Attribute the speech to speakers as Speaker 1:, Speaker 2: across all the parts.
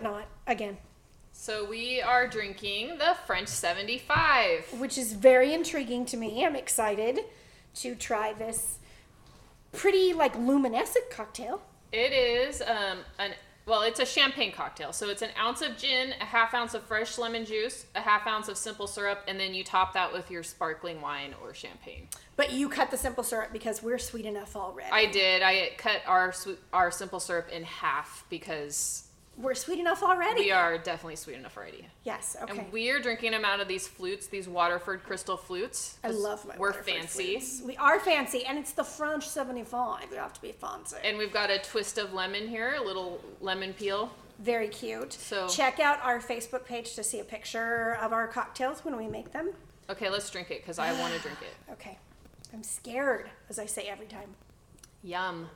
Speaker 1: but not again,
Speaker 2: So we are drinking the French 75.
Speaker 1: which is very intriguing to me. I'm excited to try this pretty like luminescent cocktail.
Speaker 2: It is um, an well, it's a champagne cocktail. So it's an ounce of gin, a half ounce of fresh lemon juice, a half ounce of simple syrup, and then you top that with your sparkling wine or champagne.
Speaker 1: But you cut the simple syrup because we're sweet enough already.
Speaker 2: I did. I cut our our simple syrup in half because
Speaker 1: we're sweet enough already.
Speaker 2: we are definitely sweet enough already.
Speaker 1: Yes. Okay.
Speaker 2: And we are drinking them out of these flutes, these Waterford crystal flutes.
Speaker 1: I love my
Speaker 2: We're
Speaker 1: Waterford
Speaker 2: fancy.
Speaker 1: flutes. We are fancy, and it's the French 75. We have to be fancy.
Speaker 2: And we've got a twist of lemon here, a little lemon peel.
Speaker 1: Very cute.
Speaker 2: So-
Speaker 1: check out our Facebook page to see a picture of our cocktails when we make them.
Speaker 2: Okay, let's drink it because I want to drink it.
Speaker 1: Okay. I'm scared, as I say every time.
Speaker 2: Yum.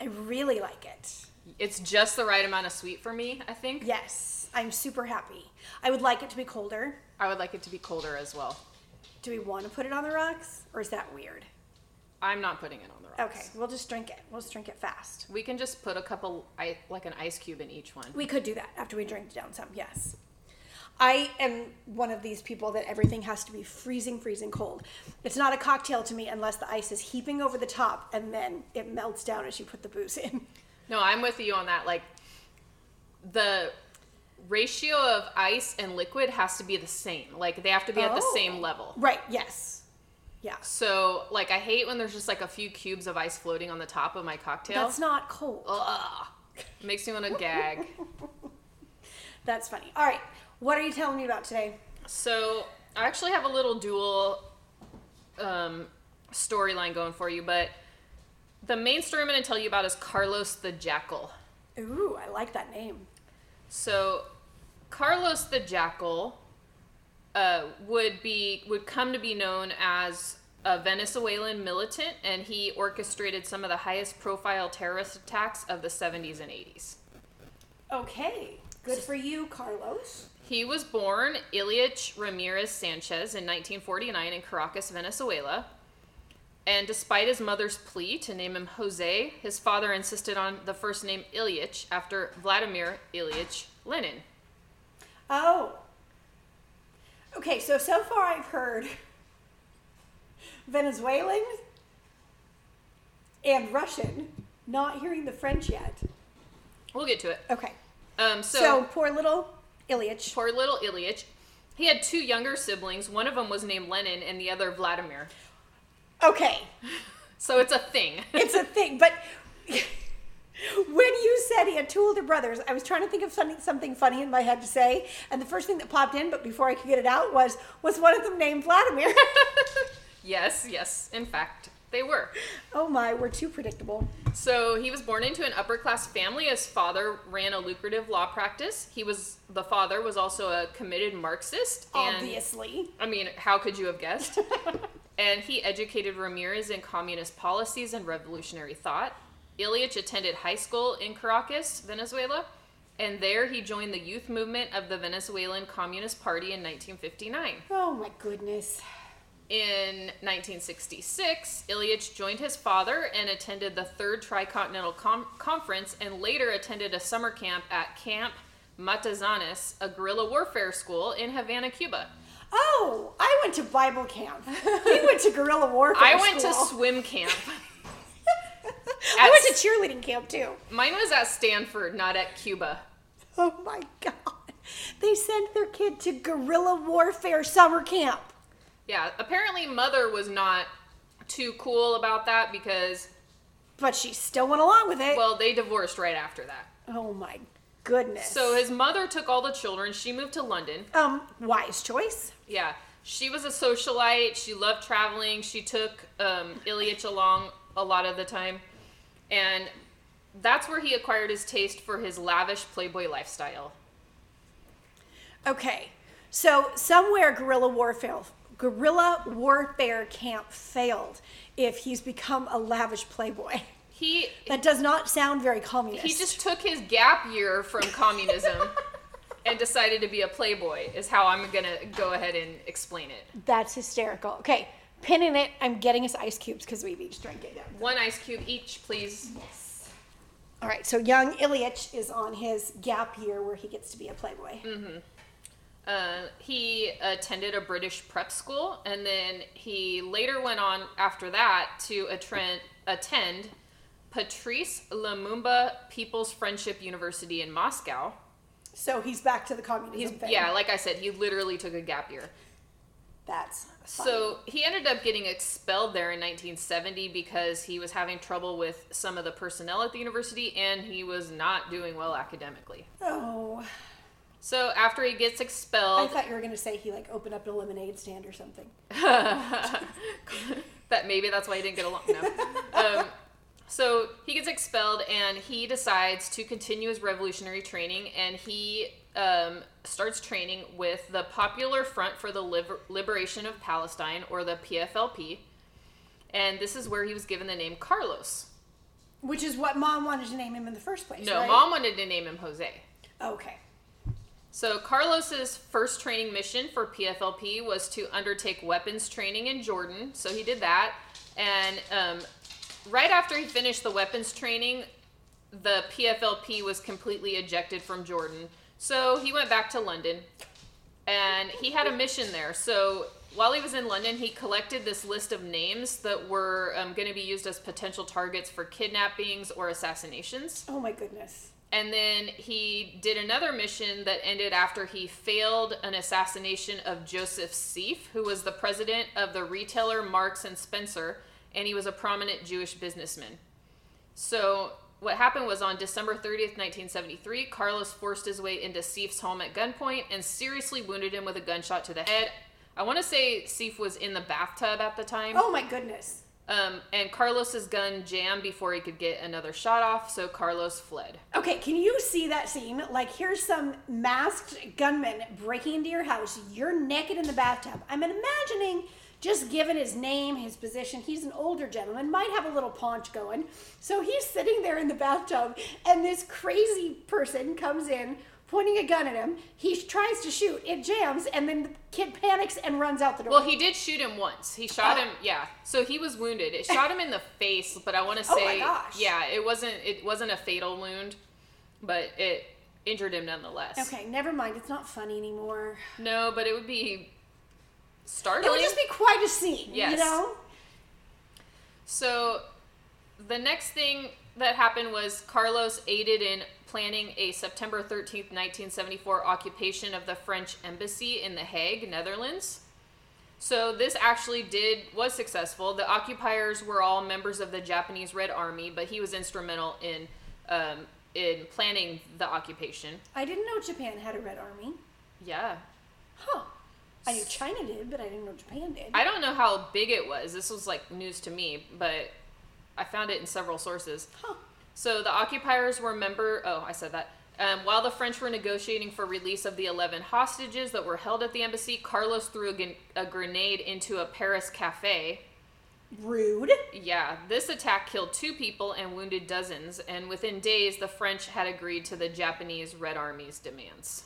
Speaker 1: I really like it.
Speaker 2: It's just the right amount of sweet for me, I think.
Speaker 1: Yes, I'm super happy. I would like it to be colder.
Speaker 2: I would like it to be colder as well.
Speaker 1: Do we want to put it on the rocks, or is that weird?
Speaker 2: I'm not putting it on the rocks.
Speaker 1: Okay, we'll just drink it. We'll just drink it fast.
Speaker 2: We can just put a couple, like an ice cube in each one.
Speaker 1: We could do that after we drink down some, yes. I am one of these people that everything has to be freezing, freezing cold. It's not a cocktail to me unless the ice is heaping over the top and then it melts down as you put the booze in.
Speaker 2: No, I'm with you on that. Like, the ratio of ice and liquid has to be the same. Like, they have to be at the
Speaker 1: Oh.
Speaker 2: same level.
Speaker 1: Right, yes. Yeah.
Speaker 2: So, like, I hate when there's just like a few cubes of ice floating on the top of my cocktail.
Speaker 1: That's not cold.
Speaker 2: Ugh. Makes me want to gag.
Speaker 1: That's funny. All right, what are you telling me about today?
Speaker 2: So I actually have a little dual um, storyline going for you, but the main story I'm going to tell you about is Carlos the Jackal.
Speaker 1: Ooh, I like that name.
Speaker 2: So Carlos the Jackal uh, would be would come to be known as a Venezuelan militant, and he orchestrated some of the highest profile terrorist attacks of the 70s and 80s.
Speaker 1: Okay, good for you, Carlos.
Speaker 2: He was born Ilyich Ramirez Sanchez in 1949 in Caracas, Venezuela. And despite his mother's plea to name him Jose, his father insisted on the first name Ilyich after Vladimir Ilyich Lenin.
Speaker 1: Oh. Okay, so so far I've heard Venezuelan and Russian, not hearing the French yet.
Speaker 2: We'll get to it.
Speaker 1: Okay.
Speaker 2: Um, so,
Speaker 1: So, poor little Ilyich.
Speaker 2: poor little Ilyich, he had two younger siblings. One of them was named Lenin, and the other Vladimir.
Speaker 1: Okay,
Speaker 2: So it's a thing.
Speaker 1: it's a thing, but when you said he had two older brothers, I was trying to think of something, something funny in my head to say, and the first thing that popped in, but before I could get it out, was was one of them named Vladimir?
Speaker 2: yes, yes. In fact, they were.
Speaker 1: oh my, we're too predictable.
Speaker 2: So he was born into an upper class family. His father ran a lucrative law practice. He was the father was also a committed Marxist. And
Speaker 1: Obviously.
Speaker 2: I mean, how could you have guessed? and he educated Ramirez in communist policies and revolutionary thought. Ilyich attended high school in Caracas, Venezuela, and there he joined the youth movement of the Venezuelan Communist Party in 1959.
Speaker 1: Oh my goodness.
Speaker 2: In 1966, Ilyich joined his father and attended the Third Tricontinental Com- Conference and later attended a summer camp at Camp Matanzas, a guerrilla warfare school in Havana, Cuba.
Speaker 1: Oh, I went to Bible camp. We went to guerrilla warfare.
Speaker 2: I went to swim camp.
Speaker 1: I went to cheerleading camp too.
Speaker 2: Mine was at Stanford, not at Cuba.
Speaker 1: Oh my god. They sent their kid to guerrilla warfare summer camp.
Speaker 2: Yeah, apparently mother was not too cool about that because
Speaker 1: But she still went along with it.
Speaker 2: well, they divorced right after that.
Speaker 1: oh my goodness.
Speaker 2: So his mother took all the children. She moved to London.
Speaker 1: um wise choice.
Speaker 2: Yeah, she was a socialite. She loved traveling. She took um, Ilyich along a lot of the time, and that's where he acquired his taste for his lavish playboy lifestyle.
Speaker 1: Okay. So somewhere guerrilla warfare guerrilla warfare camp failed if he's become a lavish playboy.
Speaker 2: He
Speaker 1: That does not sound very communist.
Speaker 2: he just took his gap year from communism and decided to be a playboy. Is how I'm gonna go ahead and explain it.
Speaker 1: That's hysterical. Okay, pinning it. I'm getting us ice cubes because we've each drank it.
Speaker 2: One ice cube each, please. Yes.
Speaker 1: All right, so young Ilyich is on his gap year where he gets to be a playboy. Mm-hmm.
Speaker 2: Uh, he attended a British prep school, and then he later went on after that to attend, attend Patrice Lumumba People's Friendship University in Moscow.
Speaker 1: So he's back to the communism
Speaker 2: He's
Speaker 1: thing.
Speaker 2: yeah, like I said, he literally took a gap year.
Speaker 1: That's
Speaker 2: So he ended up getting expelled there in 1970 because he was having trouble with some of the personnel at the university, and he was not doing well academically.
Speaker 1: Oh,
Speaker 2: So after he gets expelled, I
Speaker 1: thought you were gonna say he like opened up a lemonade stand or something.
Speaker 2: that maybe that's why he didn't get along. No. Um, so he gets expelled and he decides to continue his revolutionary training and he um, starts training with the Popular Front for the Liber- Liberation of Palestine or the PFLP. And this is where he was given the name Carlos.
Speaker 1: Which is what mom wanted to name him in the first place.
Speaker 2: No,
Speaker 1: right?
Speaker 2: mom wanted to name him Jose.
Speaker 1: Okay.
Speaker 2: So Carlos's first training mission for PFLP was to undertake weapons training in Jordan. So he did that, and um, right after he finished the weapons training, the PFLP was completely ejected from Jordan. So he went back to London, and he had a mission there. So while he was in London, he collected this list of names that were um, going to be used as potential targets for kidnappings or assassinations.
Speaker 1: Oh my goodness.
Speaker 2: And then he did another mission that ended after he failed an assassination of Joseph Sieff, who was the president of the retailer Marks and Spencer, and he was a prominent Jewish businessman. So what happened was on December 30th, 1973, Carlos forced his way into Sieff's home at gunpoint and seriously wounded him with a gunshot to the head. I want to say Sieff was in the bathtub at the time.
Speaker 1: Oh my goodness.
Speaker 2: Um, and Carlos's gun jammed before he could get another shot off, so Carlos fled.
Speaker 1: Okay, can you see that scene? Like, here's some masked gunman breaking into your house. You're naked in the bathtub. I'm imagining, just given his name, his position, he's an older gentleman, might have a little paunch going. So he's sitting there in the bathtub, and this crazy person comes in, pointing a gun at him. He tries to shoot, it jams, and then the kid panics and runs out the door.
Speaker 2: Well, he did shoot him once. He shot
Speaker 1: Oh.
Speaker 2: him, yeah. So he was wounded. It shot him in the face, but I want to say, Oh
Speaker 1: my gosh.
Speaker 2: yeah, it wasn't. It wasn't a fatal wound, but it injured him nonetheless.
Speaker 1: okay, never mind. It's not funny anymore.
Speaker 2: No, but it would be startling.
Speaker 1: It would just be quite a scene, you know?
Speaker 2: So the next thing that happened was Carlos aided in planning a September 13th, 1974 occupation of the French embassy in The Hague, Netherlands. So this actually did was successful. The occupiers were all members of the Japanese Red Army, but he was instrumental in um, in planning the occupation.
Speaker 1: I didn't know Japan had a red army.
Speaker 2: Yeah.
Speaker 1: Huh. I knew China did, but I didn't know Japan did.
Speaker 2: I don't know how big it was. This was like news to me, but I found it in several sources.
Speaker 1: huh.
Speaker 2: So the occupiers were member. Oh, I said that. Um, while the French were negotiating for release of the 11 hostages that were held at the embassy, Carlos threw a, grenade into a Paris cafe.
Speaker 1: Rude.
Speaker 2: Yeah, this attack killed two people and wounded dozens, and within days, the French had agreed to the Japanese Red Army's demands.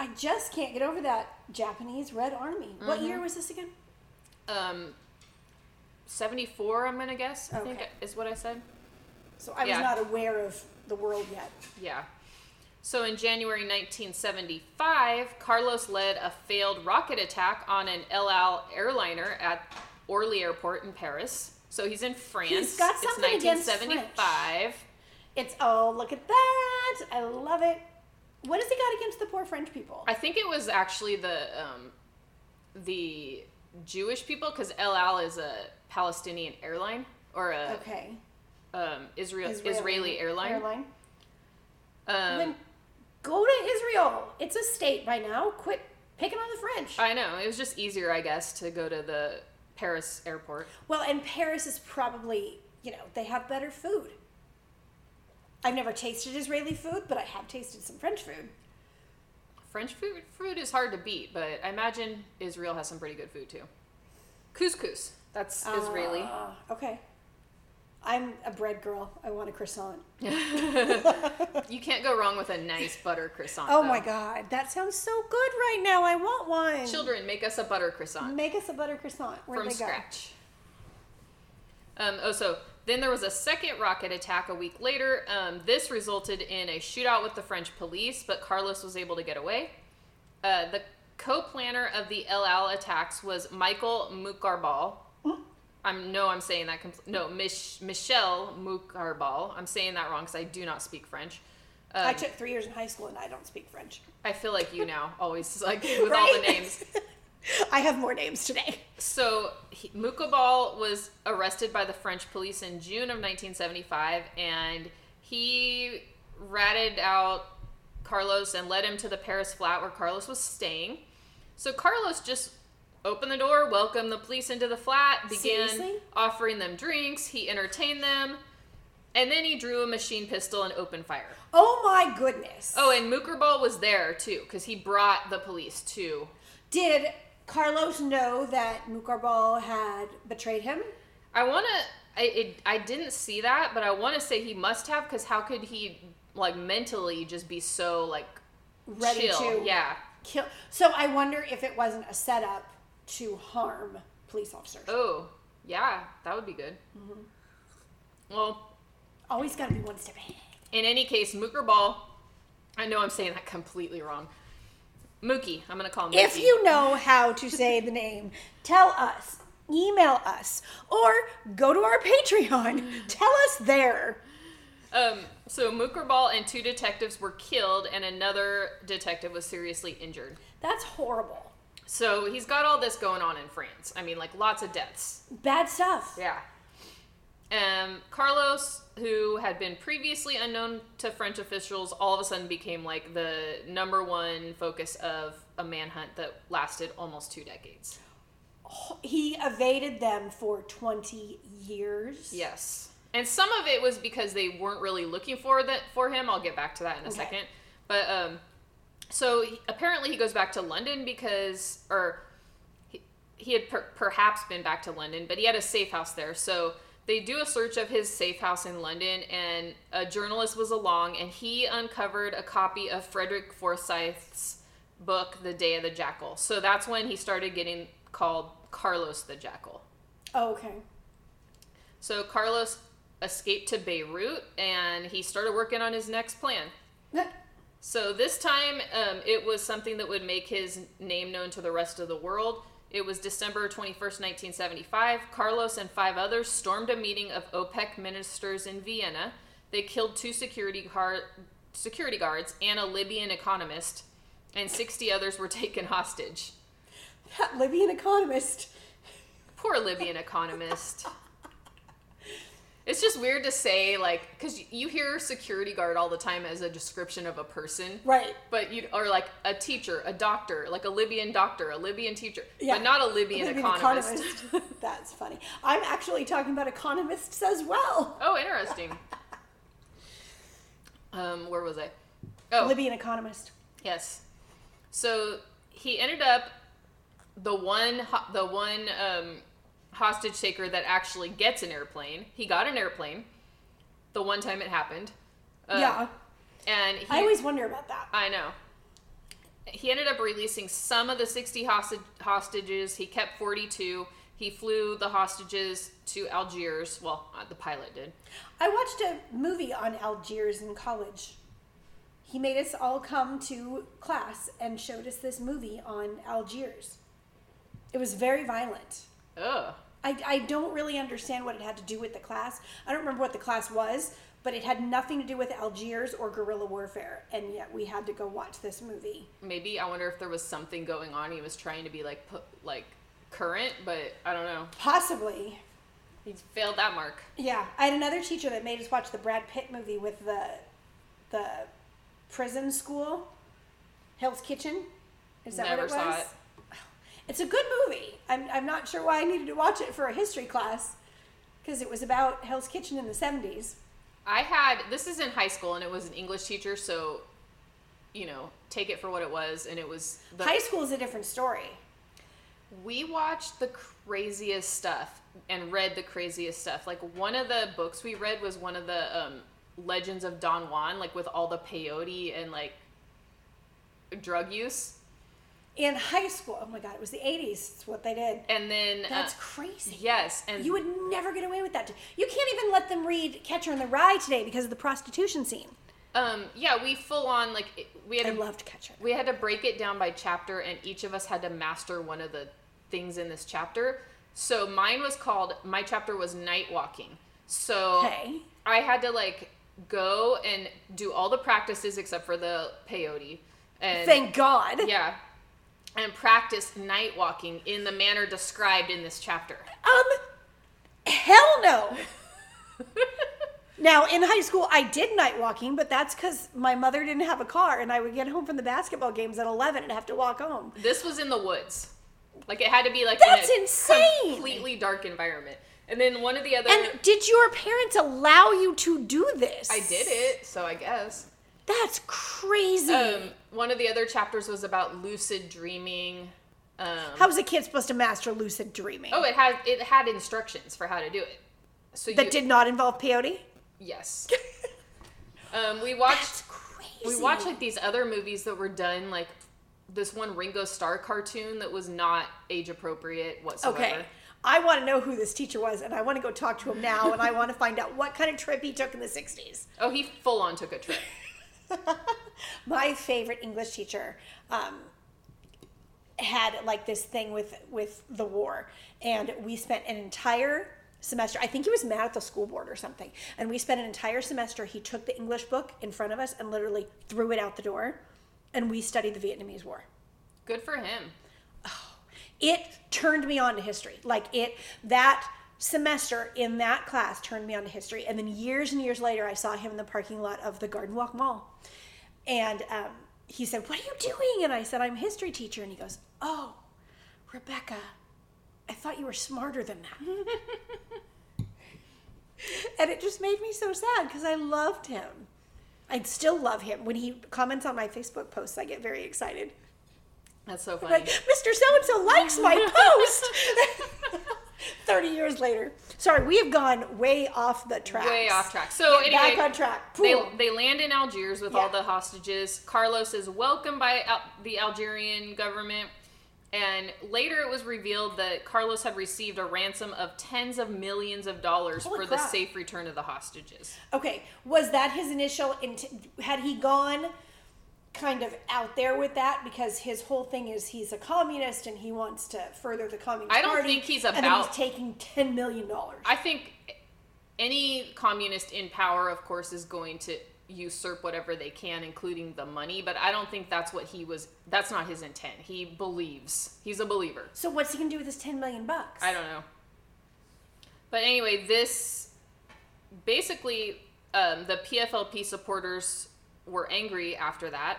Speaker 1: I just can't get over that Japanese Red Army. What year was this again?
Speaker 2: Um, 74, I'm gonna guess, I think
Speaker 1: Okay.
Speaker 2: is what I said.
Speaker 1: So I was
Speaker 2: Yeah.
Speaker 1: not aware of the world yet.
Speaker 2: Yeah. So in January 1975, Carlos led a failed rocket attack on an El Al airliner at Orly Airport in Paris. So he's in France.
Speaker 1: He's got something
Speaker 2: it's
Speaker 1: against
Speaker 2: 1975.
Speaker 1: It's oh look at that! I love it. What has he got against the poor French people?
Speaker 2: I think it was actually the um, the Jewish people because El Al is a Palestinian airline or a
Speaker 1: okay.
Speaker 2: Um, Israel Israeli, airline.
Speaker 1: Airline.
Speaker 2: Um,
Speaker 1: then go to Israel. It's a state by now. Quit picking on the French.
Speaker 2: I know it was just easier, I guess, to go to the Paris airport.
Speaker 1: Well, and Paris is probably, you know, they have better food. I've never tasted Israeli food, but I have tasted some French food.
Speaker 2: French food food is hard to beat, but I imagine Israel has some pretty good food too. Couscous, that's Israeli.
Speaker 1: Ah, okay. I'm a bread girl. I want a croissant.
Speaker 2: You can't go wrong with a nice butter croissant.
Speaker 1: Oh
Speaker 2: though.
Speaker 1: my god, that sounds so good right now. I want one.
Speaker 2: Children, make us a butter croissant
Speaker 1: make us a butter croissant. Where'd
Speaker 2: from scratch. Um, oh, so then there was a second rocket attack a week later. Um, this resulted in a shootout with the French police, but Carlos was able to get away. Uh, the co-planner of the El Al attacks was Michael Mukarbal. I'm no, I'm saying that. Compl- no, Mich- Michel Mukarbal. I'm saying that wrong because I do not speak French. Um,
Speaker 1: I took three years in high school and I don't speak French.
Speaker 2: I feel like you now, always like with all the names.
Speaker 1: I have more names today.
Speaker 2: So he, Mukabal was arrested by the French police in June of 1975, and he ratted out Carlos and led him to the Paris flat where Carlos was staying. So Carlos just opened the door, welcomed the police into the flat, began
Speaker 1: Seriously?
Speaker 2: offering them drinks. He entertained them, and then he drew a machine pistol and opened fire.
Speaker 1: Oh my goodness.
Speaker 2: Oh, and Mukerbal was there too because he brought the police too.
Speaker 1: Did Carlos know that Mukarbal had betrayed him?
Speaker 2: I want to. I it, I didn't see that, but I want to say he must have because how could he like mentally just be so like
Speaker 1: Ready
Speaker 2: chill?
Speaker 1: to
Speaker 2: Yeah.
Speaker 1: kill. So I wonder if it wasn't a setup to harm police officers.
Speaker 2: Oh, yeah, that would be good. Well,
Speaker 1: Always got to be one step ahead.
Speaker 2: in any case, Mooker Ball. I know I'm saying that completely wrong. Mookie, I'm gonna call him.
Speaker 1: If you know how to say the name, tell us, email us, or go to our Patreon. Tell us there.
Speaker 2: Um, so Mooker Ball and two detectives were killed, and another detective was seriously injured.
Speaker 1: That's horrible.
Speaker 2: So he's got all this going on in France. I mean, like lots of deaths.
Speaker 1: Bad stuff.
Speaker 2: Yeah. Um, Carlos, who had been previously unknown to French officials, all of a sudden became like the number one focus of a manhunt that lasted almost two decades.
Speaker 1: He evaded them for 20 years.
Speaker 2: Yes. And some of it was because they weren't really looking for that for him. I'll get back to that in a
Speaker 1: Okay.
Speaker 2: second. But um so he, apparently he goes back to London because or he, he had per- perhaps been back to London, but he had a safe house there. So they do a search of his safe house in London and a journalist was along and he uncovered a copy of Frederick Forsyth's book The Day of the Jackal. So that's when he started getting called Carlos the Jackal.
Speaker 1: Oh, okay.
Speaker 2: So Carlos escaped to Beirut and he started working on his next plan. So this time, um, it was something that would make his name known to the rest of the world. It was December 21st, 1975. Carlos and five others stormed a meeting of OPEC ministers in Vienna. They killed two security, guard, security guards and a Libyan economist, and 60 others were taken hostage.
Speaker 1: That Libyan economist.
Speaker 2: Poor Libyan economist. It's just weird to say, like, because you hear security guard all the time as a description of a person.
Speaker 1: Right.
Speaker 2: But you or like a teacher, a doctor, like a Libyan doctor, a Libyan teacher,
Speaker 1: Yeah.
Speaker 2: but not a Libyan,
Speaker 1: Libyan
Speaker 2: economist.
Speaker 1: economist. That's funny. I'm actually talking about economists as well.
Speaker 2: oh, interesting. um, where was I? Oh,
Speaker 1: Libyan economist.
Speaker 2: yes. So he ended up the one the one um, hostage taker that actually gets an airplane. He got an airplane. The one time it happened. Uh,
Speaker 1: yeah.
Speaker 2: And he,
Speaker 1: I always wonder about that.
Speaker 2: I know. He ended up releasing some of the 60 hostage, hostages. He kept 42. He flew the hostages to Algiers. Well, uh, the pilot did.
Speaker 1: I watched a movie on Algiers in college. He made us all come to class and showed us this movie on Algiers. It was very violent.
Speaker 2: Ugh.
Speaker 1: I, I don't really understand what it had to do with the class. I don't remember what the class was, but it had nothing to do with Algiers or guerrilla warfare. And yet we had to go watch this movie.
Speaker 2: Maybe I wonder if there was something going on. He was trying to be like put, like current, but I don't know.
Speaker 1: Possibly.
Speaker 2: He failed that mark.
Speaker 1: Yeah. I had another teacher that made us watch the Brad Pitt movie with the the prison school, Hell's Kitchen. Is that
Speaker 2: Never
Speaker 1: what it was?
Speaker 2: saw it.
Speaker 1: It's a good movie. I'm, I'm not sure why I needed to watch it for a history class because it was about Hell's Kitchen in the 70s.
Speaker 2: I had this is in high school and it was an English teacher, so you know, take it for what it was, and it was the
Speaker 1: High school is a different story.
Speaker 2: We watched the craziest stuff and read the craziest stuff. Like one of the books we read was one of the um, Legends of Don Juan, like with all the peyote and like drug use.
Speaker 1: In high school, oh my god, it was the 80s. It's what they did.
Speaker 2: And then uh,
Speaker 1: That's crazy.
Speaker 2: yes, and
Speaker 1: You would never get away with that. You can't even let them read Catcher in the Rye today because of the prostitution scene.
Speaker 2: um yeah, we full on like we had
Speaker 1: I
Speaker 2: to,
Speaker 1: loved Catcher.
Speaker 2: we had to break it down by chapter and each of us had to master one of the things in this chapter. So mine was called my chapter was night walking. So
Speaker 1: Okay.
Speaker 2: I had to like go and do all the practices except for the peyote. And
Speaker 1: Thank God.
Speaker 2: yeah. And practice night walking in the manner described in this chapter.
Speaker 1: Um, hell no. now, in high school, I did night walking, but that's because my mother didn't have a car, and I would get home from the basketball games at 11 and have to walk home.
Speaker 2: This was in the woods. Like it had to be like
Speaker 1: That's
Speaker 2: in a
Speaker 1: insane.
Speaker 2: completely dark environment. And then one of the other
Speaker 1: And did your parents allow you to do this?
Speaker 2: I did it, so I guess.
Speaker 1: That's crazy.
Speaker 2: Um, one of the other chapters was about lucid dreaming. Um,
Speaker 1: was a kid supposed to master lucid dreaming?
Speaker 2: oh, it had it had instructions for how to do it. So
Speaker 1: that
Speaker 2: you,
Speaker 1: did not involve peyote?
Speaker 2: yes. um, we watched
Speaker 1: That's crazy.
Speaker 2: we watched like these other movies that were done like this one Ringo Starr cartoon that was not age appropriate whatsoever.
Speaker 1: Okay. I want to know who this teacher was, and I want to go talk to him now, and I want to find out what kind of trip he took in the 60s.
Speaker 2: Oh, he full on took a trip.
Speaker 1: My favorite English teacher um, had like this thing with with the war, and we spent an entire semester. I think he was mad at the school board or something, and we spent an entire semester. He took the English book in front of us and literally threw it out the door, and we studied the Vietnamese War.
Speaker 2: Good for him.
Speaker 1: it turned me on to history. Like it that semester in that class turned me on to history. And then years and years later, I saw him in the parking lot of the Garden Walk Mall, and um, he said, "What are you doing?" And I said, "I'm a history teacher." And he goes, "Oh, Rebecca, I thought you were smarter than that." and it just made me so sad because I loved him. I still love him. When he comments on my Facebook posts, I get very excited.
Speaker 2: That's so funny.
Speaker 1: Like, Mr. So and so likes my post. 30 years later. Sorry, we have gone way off the track.
Speaker 2: Way off track. So
Speaker 1: Get
Speaker 2: anyway,
Speaker 1: back on track.
Speaker 2: They, they land in Algiers with
Speaker 1: Yeah.
Speaker 2: all the hostages. Carlos is welcomed by Al- the Algerian government. And later it was revealed that Carlos had received a ransom of tens of millions of dollars
Speaker 1: Holy
Speaker 2: for the safe return of the hostages.
Speaker 1: Okay, was that his initial? Int- had he gone kind of out there with that because his whole thing is he's a communist and he wants to further the communist
Speaker 2: I don't
Speaker 1: party,
Speaker 2: think he's
Speaker 1: and then
Speaker 2: about-
Speaker 1: he's taking ten million dollars.
Speaker 2: I think any communist in power, of course, is going to usurp whatever they can, including the money. But I don't think that's what he was. That's not his intent. He believes. He's a believer.
Speaker 1: So what's he gonna do with his ten million bucks?
Speaker 2: I don't know. But anyway, this basically um, the PFLP supporters were angry after that.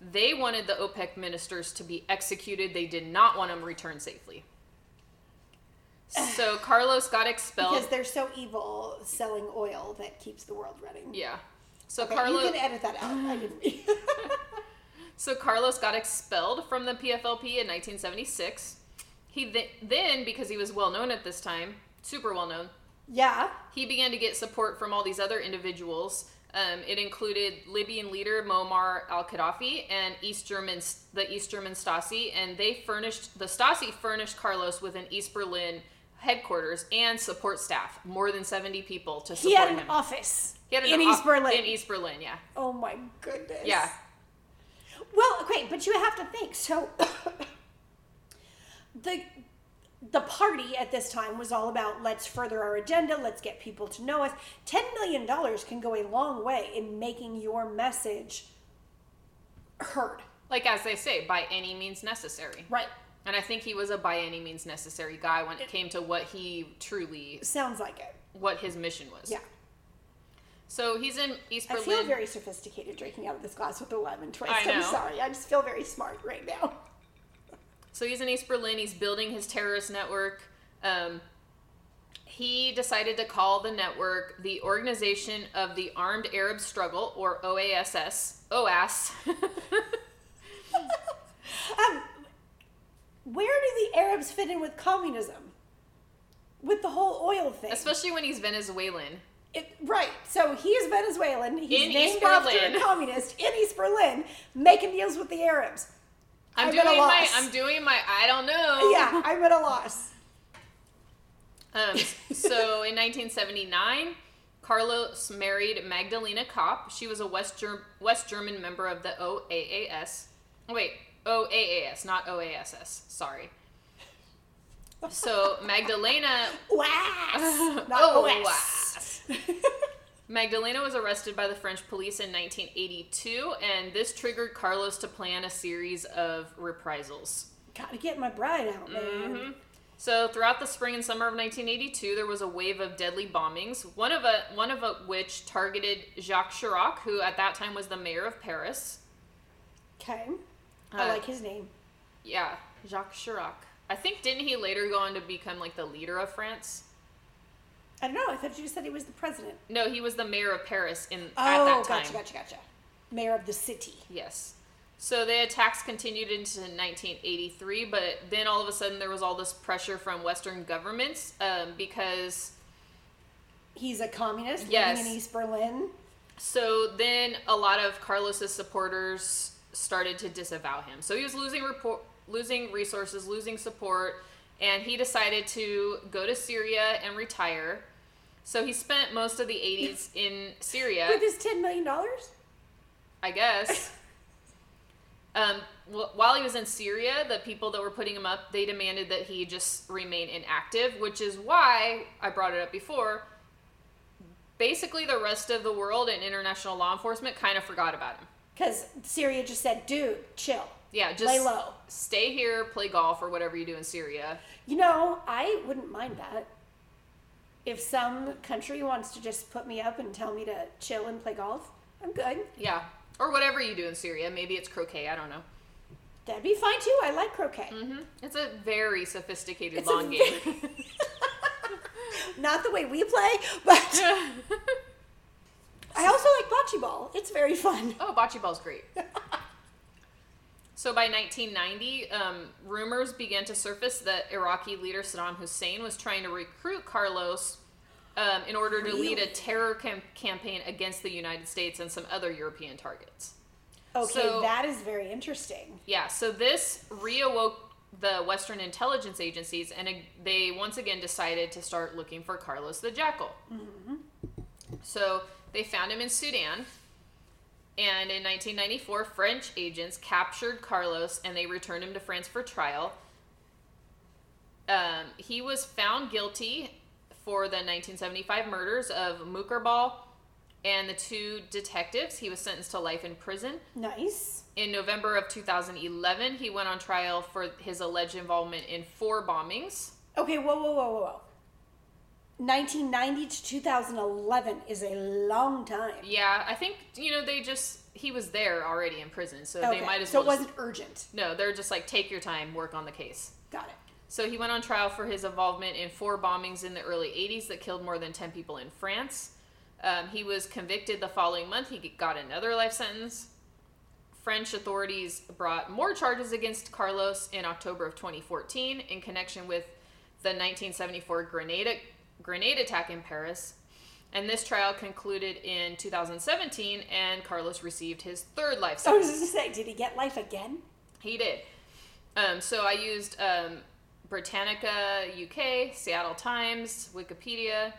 Speaker 2: They wanted the OPEC ministers to be executed. They did not want them returned safely. So Carlos got expelled.
Speaker 1: because they're so evil selling oil that keeps the world running.
Speaker 2: yeah. So
Speaker 1: Okay,
Speaker 2: Carlos.
Speaker 1: you can edit that out. I didn't.
Speaker 2: So Carlos got expelled from the PFLP in 1976. He th- then, because he was well known at this time, super well known,
Speaker 1: yeah.
Speaker 2: he began to get support from all these other individuals. Um, it included Libyan leader Muammar al-Gaddafi and East German, the East German Stasi, and they furnished the Stasi furnished Carlos with an East Berlin headquarters and support staff, more than 70 people to support him.
Speaker 1: He had
Speaker 2: him.
Speaker 1: an office
Speaker 2: He had an
Speaker 1: in
Speaker 2: op-
Speaker 1: East Berlin.
Speaker 2: In East Berlin, yeah,
Speaker 1: oh my goodness.
Speaker 2: yeah.
Speaker 1: Well, okay, but you have to think. So the the party at this time was all about let's further our agenda, let's get people to know us. 10 million dollars can go a long way in making your message heard.
Speaker 2: Like as they say, by any means necessary.
Speaker 1: Right.
Speaker 2: And I think he was a by any means necessary guy when it came to what he truly,
Speaker 1: Sounds like it.
Speaker 2: what his mission was.
Speaker 1: Yeah.
Speaker 2: So he's in East Berlin.
Speaker 1: I feel very sophisticated drinking out of this glass with the lemon twist.
Speaker 2: I
Speaker 1: I'm sorry. I just feel very smart right now.
Speaker 2: So he's in East Berlin. He's building his terrorist network. Um, he decided to call the network the Organization of the Armed Arab Struggle, or OASS. OAS.
Speaker 1: Um, where do the Arabs fit in with communism? With the whole oil thing.
Speaker 2: Especially when he's Venezuelan.
Speaker 1: It, right. So he is Venezuelan. He's
Speaker 2: In
Speaker 1: named
Speaker 2: East
Speaker 1: after
Speaker 2: Berlin.
Speaker 1: a communist in East Berlin, making deals with the Arabs.
Speaker 2: I'm,
Speaker 1: I'm
Speaker 2: doing my. I'm doing my I don't know.
Speaker 1: Yeah, I'm at a loss.
Speaker 2: Um, so in 1979, Carlos married Magdalena Kopp. She was a West, Ger- West German member of the OAAS. Oh, wait, OAAS, not OASS. Sorry. So Magdalena.
Speaker 1: Was. Not
Speaker 2: oh,
Speaker 1: OS.
Speaker 2: was. Magdalena was arrested by the French police in 1982, and this triggered Carlos to plan a series of reprisals.
Speaker 1: Gotta get my bride out, man.
Speaker 2: Mm-hmm. So throughout the spring and summer of 1982, there was a wave of deadly bombings. One of a, one of a, which targeted Jacques Chirac, who at that time was the mayor of Paris.
Speaker 1: Okay. I
Speaker 2: Uh,
Speaker 1: like his name.
Speaker 2: Yeah, Jacques Chirac. I think didn't he later go on to become like the leader of France?
Speaker 1: I don't know. I thought you said he was the president.
Speaker 2: No, he was the mayor of Paris in
Speaker 1: Oh,
Speaker 2: at that time.
Speaker 1: Oh, gotcha, gotcha, gotcha. Mayor of the city.
Speaker 2: Yes. So the attacks continued into 1983, but then all of a sudden there was all this pressure from Western governments um, because
Speaker 1: He's a communist
Speaker 2: Yes.
Speaker 1: living in East Berlin.
Speaker 2: So then a lot of Carlos's supporters started to disavow him. So he was losing report, losing resources, losing support, and he decided to go to Syria and retire. So he spent most of the 80s in Syria,
Speaker 1: With his $10 million?
Speaker 2: I guess. Um, wh- while he was in Syria, the people that were putting him up, they demanded that he just remain inactive, which is why I brought it up before. Basically, the rest of the world and international law enforcement kind of forgot about him.
Speaker 1: Because Syria just said, dude, chill.
Speaker 2: Yeah, just
Speaker 1: Lay low.
Speaker 2: stay here, play golf, or whatever you do in Syria.
Speaker 1: You know, I wouldn't mind that. If some country wants to just put me up and tell me to chill and play golf, I'm good.
Speaker 2: Yeah, or whatever you do in Syria. Maybe it's croquet. I don't know.
Speaker 1: That'd be fine too. I like croquet.
Speaker 2: hmm It's a very sophisticated
Speaker 1: It's
Speaker 2: long game.
Speaker 1: Not the way we play, but I also like bocce ball. It's very fun.
Speaker 2: oh, bocce ball's great. So by 1990, um, rumors began to surface that Iraqi leader Saddam Hussein was trying to recruit Carlos um, in order to lead a terror cam- campaign against the United States and some other European targets.
Speaker 1: Okay,
Speaker 2: So-
Speaker 1: that is very interesting.
Speaker 2: Yeah, so this reawoke the Western intelligence agencies, and they once again decided to start looking for Carlos the Jackal. So they found him in Sudan, and in 1994, French agents captured Carlos and they returned him to France for trial. Um, he was found guilty for the 1975 murders of Mukarbal and the two detectives. He was sentenced to life in prison.
Speaker 1: Nice.
Speaker 2: In November of 2011, he went on trial for his alleged involvement in four bombings.
Speaker 1: Okay, whoa, whoa, whoa, whoa, whoa. 1990 to 2011 is a long time.
Speaker 2: Yeah, I think you know they just he was there already in prison, so
Speaker 1: Okay,
Speaker 2: they might as
Speaker 1: so
Speaker 2: well.
Speaker 1: it wasn't urgent.
Speaker 2: no, they're just like take your time, work on the case.
Speaker 1: Got it.
Speaker 2: So he went on trial for his involvement in four bombings in the early 80s that killed more than 10 people in France. Um, he was convicted the following month. He got another life sentence. French authorities brought more charges against Carlos in October of 2014 in connection with the 1974 grenade, grenade attack in Paris. And this trial concluded in 2017, and Carlos received his third life sentence.
Speaker 1: I was just gonna say, did he get life again?
Speaker 2: He did. Um, so I used um, Britannica UK, Seattle Times, Wikipedia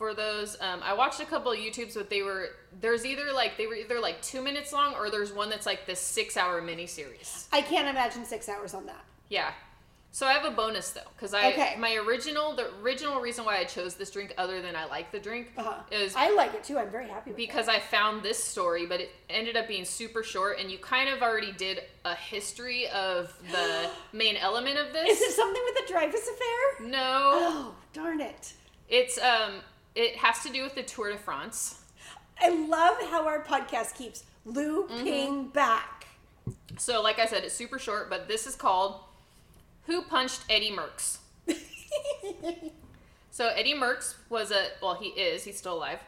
Speaker 2: for those. Um, I watched a couple of YouTubes, but they were there's either like they were either like two minutes long or there's one that's like this six hour miniseries.
Speaker 1: I can't imagine six hours on that.
Speaker 2: Yeah. So I have a bonus though, because I
Speaker 1: Okay.
Speaker 2: my original the original reason why I chose this drink, other than I like the drink,
Speaker 1: Uh-huh.
Speaker 2: is
Speaker 1: I like it too. I'm very happy with
Speaker 2: because I found this story, but it ended up being super short, and you kind of already did a history of the main element of this.
Speaker 1: Is it something with the Dreyfus affair?
Speaker 2: No,
Speaker 1: Oh, darn it.
Speaker 2: it's um, it has to do with the Tour de France.
Speaker 1: I love how our podcast keeps looping
Speaker 2: Mm-hmm.
Speaker 1: back.
Speaker 2: So, like I said, it's super short, but this is called "Who Punched Eddie Merckx." So Eddie Merckx was a well, he is, he's still alive,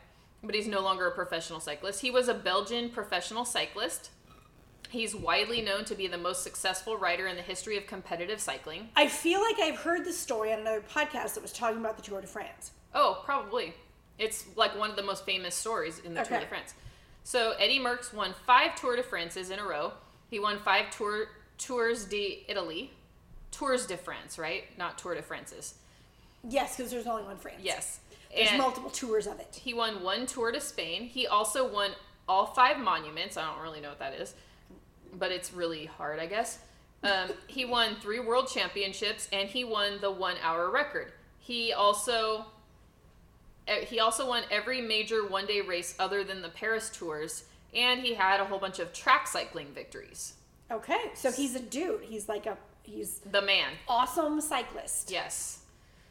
Speaker 2: but he's no longer a professional cyclist. He was a Belgian professional cyclist. He's widely known to be the most successful rider in the history of competitive cycling.
Speaker 1: I feel like I've heard this story on another podcast that was talking about the Tour de France.
Speaker 2: Oh, probably. It's like one of the most famous stories in the Tour de France. So Eddie Merckx won five Tour de France's in a row. He won five Tour Tours de Italy, Tours de France, right? Not Tour de France's.
Speaker 1: Yes, because there's only one France.
Speaker 2: Yes.
Speaker 1: There's
Speaker 2: And
Speaker 1: multiple tours of it.
Speaker 2: he won one Tour to Spain. He also won all five monuments. I don't really know what that is, but it's really hard, I guess. Um, he won three world championships and he won the one hour record. He also he also won every major one day race other than the Paris tours, and he had a whole bunch of track cycling victories.
Speaker 1: Okay, so he's a dude. He's like a he's
Speaker 2: The man.
Speaker 1: awesome cyclist.
Speaker 2: Yes.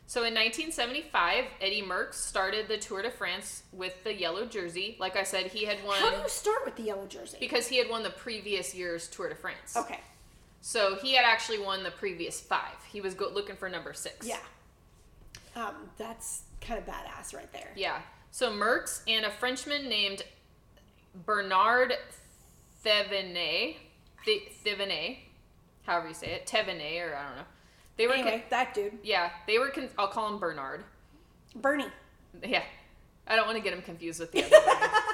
Speaker 2: So in 1975, Eddie Merckx started the Tour de France with the yellow jersey. Like I said, he had won
Speaker 1: How do you start with the yellow jersey?
Speaker 2: because he had won the previous year's Tour de France.
Speaker 1: okay,
Speaker 2: So he had actually won the previous five. He was go- looking for number six.
Speaker 1: yeah, um, that's kind of badass right there.
Speaker 2: Yeah. So Merckx and a Frenchman named Bernard Thevenet, Th- Thevenet, however you say it, Thevenet, or I don't know. They were, con-
Speaker 1: Anyway, that dude,
Speaker 2: yeah, they were. Con- I'll call him Bernard.
Speaker 1: Bernie,
Speaker 2: Yeah, I don't want to get him confused with the other guy.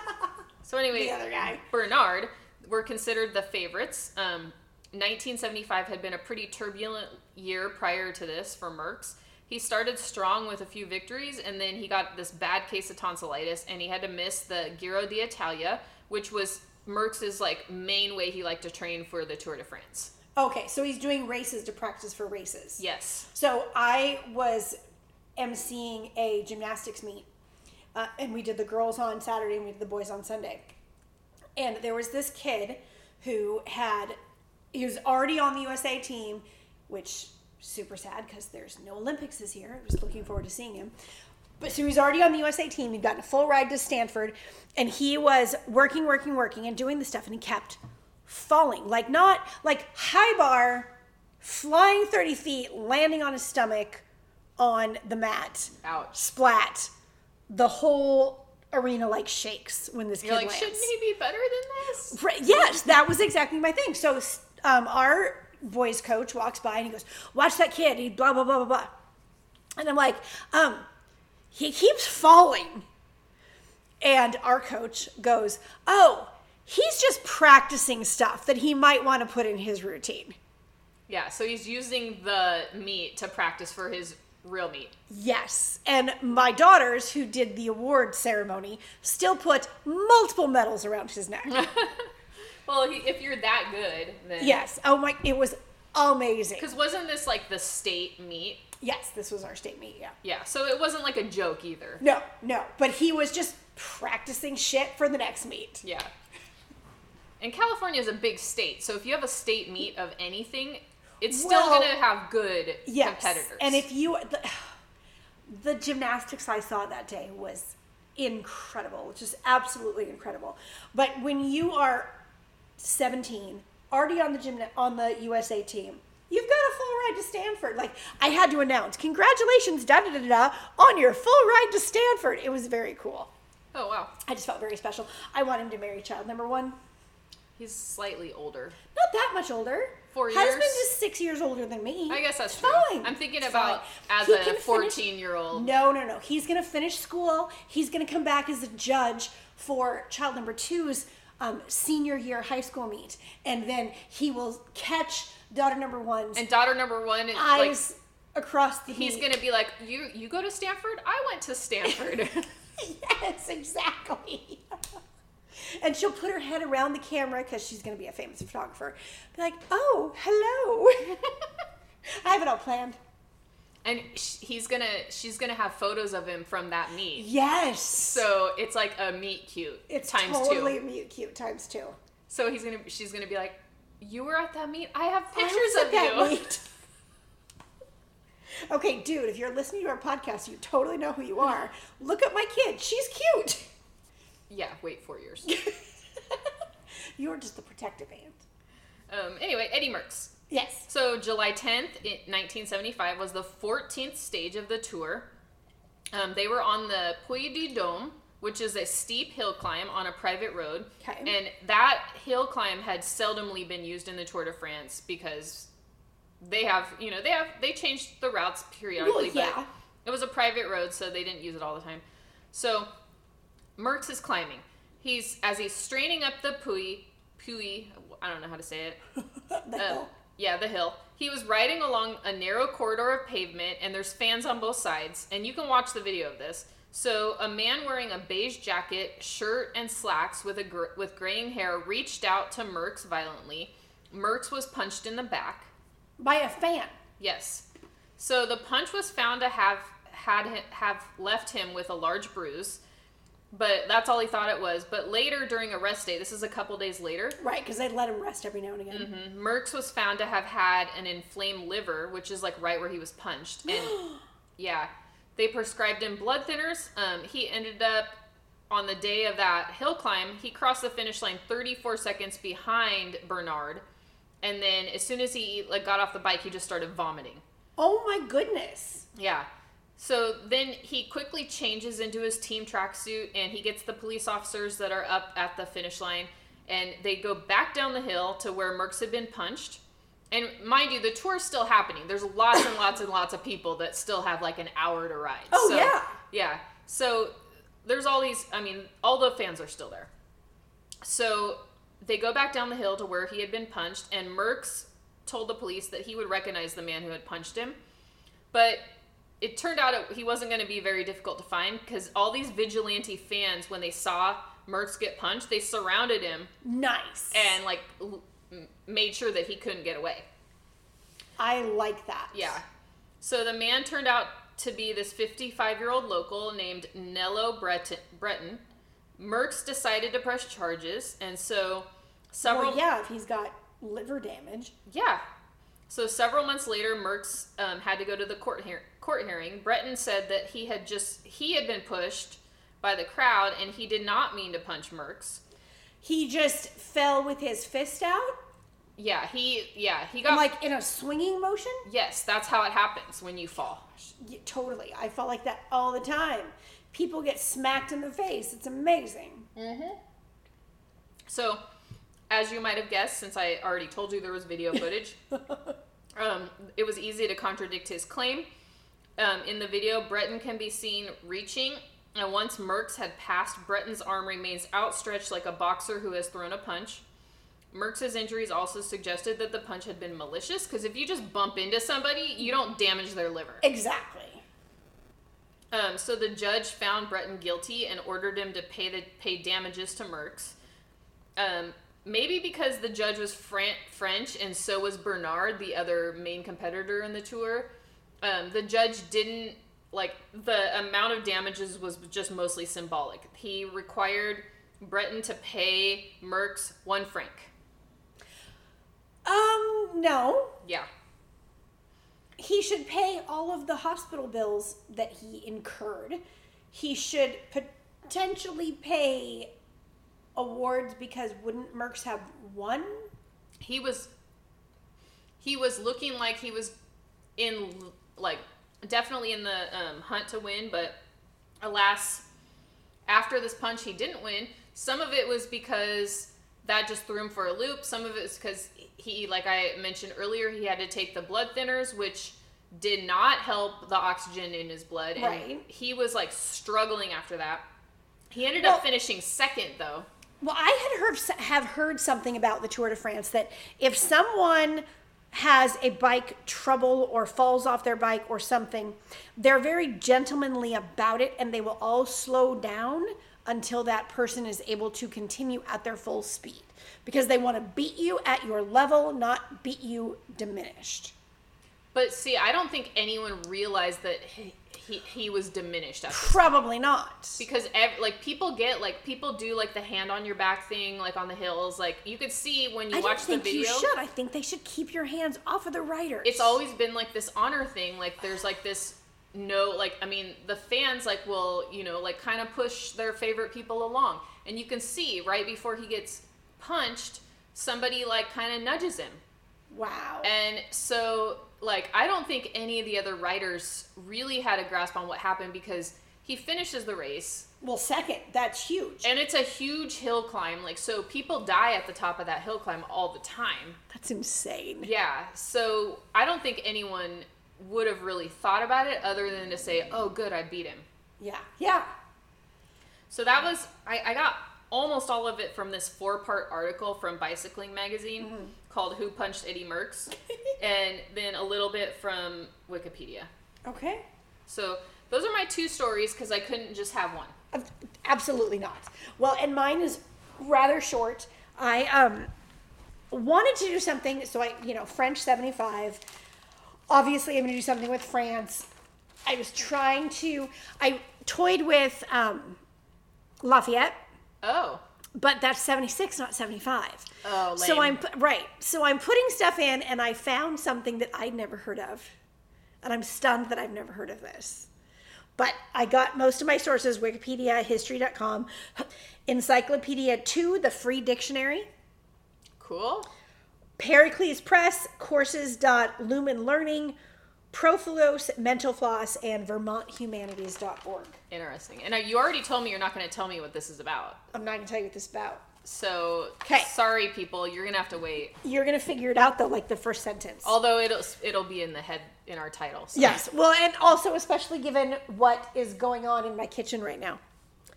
Speaker 2: So anyway,
Speaker 1: the other guy.
Speaker 2: Bernard were considered the favorites. Um, 1975 had been a pretty turbulent year prior to this for Merckx. He started strong with a few victories, and then he got this bad case of tonsillitis, and he had to miss the Giro d'Italia, which was Merckx's like main way he liked to train for the Tour de France.
Speaker 1: Okay, so he's doing races to practice for races.
Speaker 2: Yes.
Speaker 1: So I was emceeing a gymnastics meet, uh, and we did the girls on Saturday and we did the boys on Sunday. And there was this kid who had, he was already on the USA team, which super sad because there's no Olympics this year. I was looking forward to seeing him. But so he was already on the USA team. He'd gotten a full ride to Stanford, and he was working, working, working, and doing the stuff, and he kept falling. Like not like high bar, flying thirty feet, landing on his stomach on the mat,
Speaker 2: Ouch.
Speaker 1: splat. The whole arena like shakes when this
Speaker 2: You're
Speaker 1: kid
Speaker 2: like,
Speaker 1: lands.
Speaker 2: shouldn't he be better than this?
Speaker 1: Right, yes, that was exactly my thing. So um, our boys coach walks by and he goes, "Watch that kid." He blah blah blah blah blah, and I'm like, um, he keeps falling. And our coach goes, "Oh, he's just practicing stuff that he might want to put in his routine."
Speaker 2: Yeah, so he's using the meet to practice for his real meet.
Speaker 1: Yes, and my daughters, who did the award ceremony, still put multiple medals around his neck.
Speaker 2: Well, he, if you're that good, then
Speaker 1: yes, oh my, it was amazing.
Speaker 2: Because wasn't this like the state meet?
Speaker 1: Yes, this was our state meet. Yeah.
Speaker 2: Yeah, so it wasn't like a joke either.
Speaker 1: No, no, but he was just practicing shit for the next meet.
Speaker 2: Yeah. And California is a big state, so if you have a state meet of anything, it's still
Speaker 1: Well,
Speaker 2: gonna have good
Speaker 1: Yes,
Speaker 2: competitors.
Speaker 1: and if you the, the gymnastics I saw that day was incredible, just absolutely incredible. But when you are 17, already on the gym on the USA team. You've got a full ride to Stanford. Like I had to announce, congratulations, da da da da, da, on your full ride to Stanford. It was very cool.
Speaker 2: oh wow,
Speaker 1: I just felt very special. I want him to marry child number one.
Speaker 2: He's slightly older.
Speaker 1: Not that much older.
Speaker 2: Four years.
Speaker 1: Husband is six years older than me.
Speaker 2: I guess that's
Speaker 1: It's
Speaker 2: true.
Speaker 1: Fine.
Speaker 2: I'm thinking
Speaker 1: It's
Speaker 2: about
Speaker 1: fine.
Speaker 2: as
Speaker 1: He
Speaker 2: a
Speaker 1: can finish-
Speaker 2: 14 year old.
Speaker 1: No, no, no. He's gonna finish school. He's gonna come back as a judge for child number two's um, senior year high school meet, and then he will catch daughter number one's
Speaker 2: And daughter number one, is like
Speaker 1: eyes across the.
Speaker 2: he's gonna be like, you you go to Stanford? I went to Stanford.
Speaker 1: yes, exactly. and she'll put her head around the camera because she's going to be a famous photographer. Be like, oh, hello. I have it all planned.
Speaker 2: and he's gonna she's gonna have photos of him from that meet.
Speaker 1: Yes.
Speaker 2: So it's like a meet cute
Speaker 1: it's
Speaker 2: times
Speaker 1: totally
Speaker 2: two.
Speaker 1: meet cute times two.
Speaker 2: So he's gonna she's gonna be like, you were at that meet. I have
Speaker 1: I
Speaker 2: pictures
Speaker 1: at
Speaker 2: of
Speaker 1: that
Speaker 2: you.
Speaker 1: meet. okay, dude, if you're listening to our podcast, you totally know who you are. Look at my kid. She's cute.
Speaker 2: Yeah, wait four years.
Speaker 1: You're just the protective aunt.
Speaker 2: um, anyway, Eddie Merckx.
Speaker 1: Yes.
Speaker 2: So July 10th, in 1975, was the 14th stage of the tour. Um, they were on the Puy du Dôme, which is a steep hill climb on a private road.
Speaker 1: Okay.
Speaker 2: And that hill climb had seldomly been used in the Tour de France because they have, you know, they have they changed the routes periodically,
Speaker 1: Well, yeah.
Speaker 2: but it was a private road, so they didn't use it all the time. So Merckx is climbing. He's as he's straining up the Pui Pui. I don't know how to say it.
Speaker 1: The
Speaker 2: Uh,
Speaker 1: hell?
Speaker 2: yeah, the hill. He was riding along a narrow corridor of pavement, and there's fans on both sides, and you can watch the video of this. So, a man wearing a beige jacket, shirt, and slacks with a gr- with graying hair reached out to Merckx violently. Merckx was punched in the back.
Speaker 1: By a fan.
Speaker 2: Yes. So the punch was found to have had have left him with a large bruise, but that's all he thought it was. But later during a rest day, this is a couple days later,
Speaker 1: Right, because they let him rest every now and again.
Speaker 2: Mm-hmm. Merckx was found to have had an inflamed liver, which is like right where he was punched. And yeah, they prescribed him blood thinners. Um, he ended up on the day of that hill climb, he crossed the finish line 34 seconds behind Bernard. And then as soon as he like got off the bike, he just started vomiting.
Speaker 1: Oh my goodness.
Speaker 2: Yeah. So then he quickly changes into his team tracksuit and he gets the police officers that are up at the finish line and they go back down the hill to where Merckx had been punched. And mind you, the tour's still happening. There's lots and lots and lots of people that still have like an hour to ride.
Speaker 1: Oh,
Speaker 2: So,
Speaker 1: yeah.
Speaker 2: Yeah. So there's all these, I mean, all the fans are still there. So they go back down the hill to where he had been punched, and Merckx told the police that he would recognize the man who had punched him. But it turned out it, he wasn't going to be very difficult to find because all these vigilante fans, when they saw Merckx get punched, they surrounded him
Speaker 1: Nice.
Speaker 2: and like l- made sure that he couldn't get away.
Speaker 1: I like that.
Speaker 2: Yeah. So the man turned out to be this 55 year old local named Nello Breton. Breton. Merckx decided to press charges, and so several
Speaker 1: Well, yeah, if he's got liver damage.
Speaker 2: Yeah. So several months later, Merckx um, had to go to the court hear- court hearing. Breton said that he had just he had been pushed by the crowd, and he did not mean to punch Merckx.
Speaker 1: He just fell with his fist out,
Speaker 2: Yeah, he yeah he got
Speaker 1: and like in a swinging motion.
Speaker 2: yes, that's how it happens when you fall.
Speaker 1: Yeah, totally. I fall like that all the time. People get smacked in the face. It's amazing.
Speaker 2: So, as you might have guessed, since I already told you there was video footage, um, it was easy to contradict his claim. Um, in the video, Breton can be seen reaching, and once Merckx had passed, Breton's arm remains outstretched like a boxer who has thrown a punch. Merckx's injuries also suggested that the punch had been malicious, because if you just bump into somebody, you don't damage their liver.
Speaker 1: Exactly.
Speaker 2: Um, so the judge found Breton guilty and ordered him to pay the pay damages to Merckx. Um, maybe because the judge was Fran- French and so was Bernard, the other main competitor in the tour. Um, the judge didn't like the amount of damages was just mostly symbolic. He required Breton to pay Merckx one franc.
Speaker 1: Um, no.
Speaker 2: Yeah.
Speaker 1: He should pay all of the hospital bills that he incurred. He should potentially pay awards because wouldn't Merckx have won?
Speaker 2: he was he was looking like he was in like definitely in the um, hunt to win but alas after this punch he didn't win. Some of it was because that just threw him for a loop. Some of it was because he like i mentioned earlier he had to take the blood thinners which did not help the oxygen in his blood. And
Speaker 1: Right.
Speaker 2: he was like struggling after that. He ended
Speaker 1: Well-
Speaker 2: up finishing second though.
Speaker 1: Well, I had heard have heard something about the Tour de France that if someone has a bike trouble or falls off their bike or something, they're very gentlemanly about it and they will all slow down until that person is able to continue at their full speed because they want to beat you at your level, not beat you diminished.
Speaker 2: But see, I don't think anyone realized that he, he, he was diminished at
Speaker 1: Probably not.
Speaker 2: because ev- like people get like people do like the hand on your back thing like on the hills like you could see when you
Speaker 1: I
Speaker 2: watch the
Speaker 1: think
Speaker 2: video
Speaker 1: you should. I think they should keep your hands off of the riders.
Speaker 2: it's always been like this honor thing like there's like this no like i mean the fans like will you know like kind of push their favorite people along and you can see right before he gets punched somebody like kind of nudges him
Speaker 1: wow.
Speaker 2: and so, like, I don't think any of the other writers really had a grasp on what happened because He finishes the race,
Speaker 1: Well, second, that's huge.
Speaker 2: and it's a huge hill climb. Like, so people die at the top of that hill climb all the time.
Speaker 1: That's insane.
Speaker 2: Yeah, so I don't think anyone would have really thought about it other than to say, oh, good, I beat him.
Speaker 1: Yeah. Yeah.
Speaker 2: So that was, I, I got almost all of it from this four part article from Bicycling Magazine
Speaker 1: Mm-hmm.
Speaker 2: Called Who Punched Eddie Merckx, and then a little bit from Wikipedia.
Speaker 1: Okay.
Speaker 2: So those are my two stories because I couldn't just have one.
Speaker 1: Ab- Absolutely not. Well, and mine is rather short. I um wanted to do something, so I, you know, French 75. Obviously, I'm going to do something with France. I was trying to, I toyed with um, Lafayette,
Speaker 2: Oh,
Speaker 1: but that's 76, not 75.
Speaker 2: Oh,
Speaker 1: So. I'm, right. So I'm putting stuff in, and I found something that I'd never heard of. And I'm stunned that I've never heard of this. But I got most of my sources Wikipedia, History.com, Encyclopedia 2, the free dictionary,
Speaker 2: cool.
Speaker 1: Pericles Press, Courses.Lumen Learning, Profilos, Mental Floss, and VermontHumanities.org.
Speaker 2: Interesting. And you already told me you're not going to tell me what this is about.
Speaker 1: I'm not going to tell you what this is about.
Speaker 2: So,
Speaker 1: 'Kay.
Speaker 2: sorry, people, you're going to have to wait.
Speaker 1: You're going to figure it out, though, like the first sentence.
Speaker 2: Although it'll it'll be in the head in our title. so-
Speaker 1: Yes. Well, and also, especially given what is going on in my kitchen right now.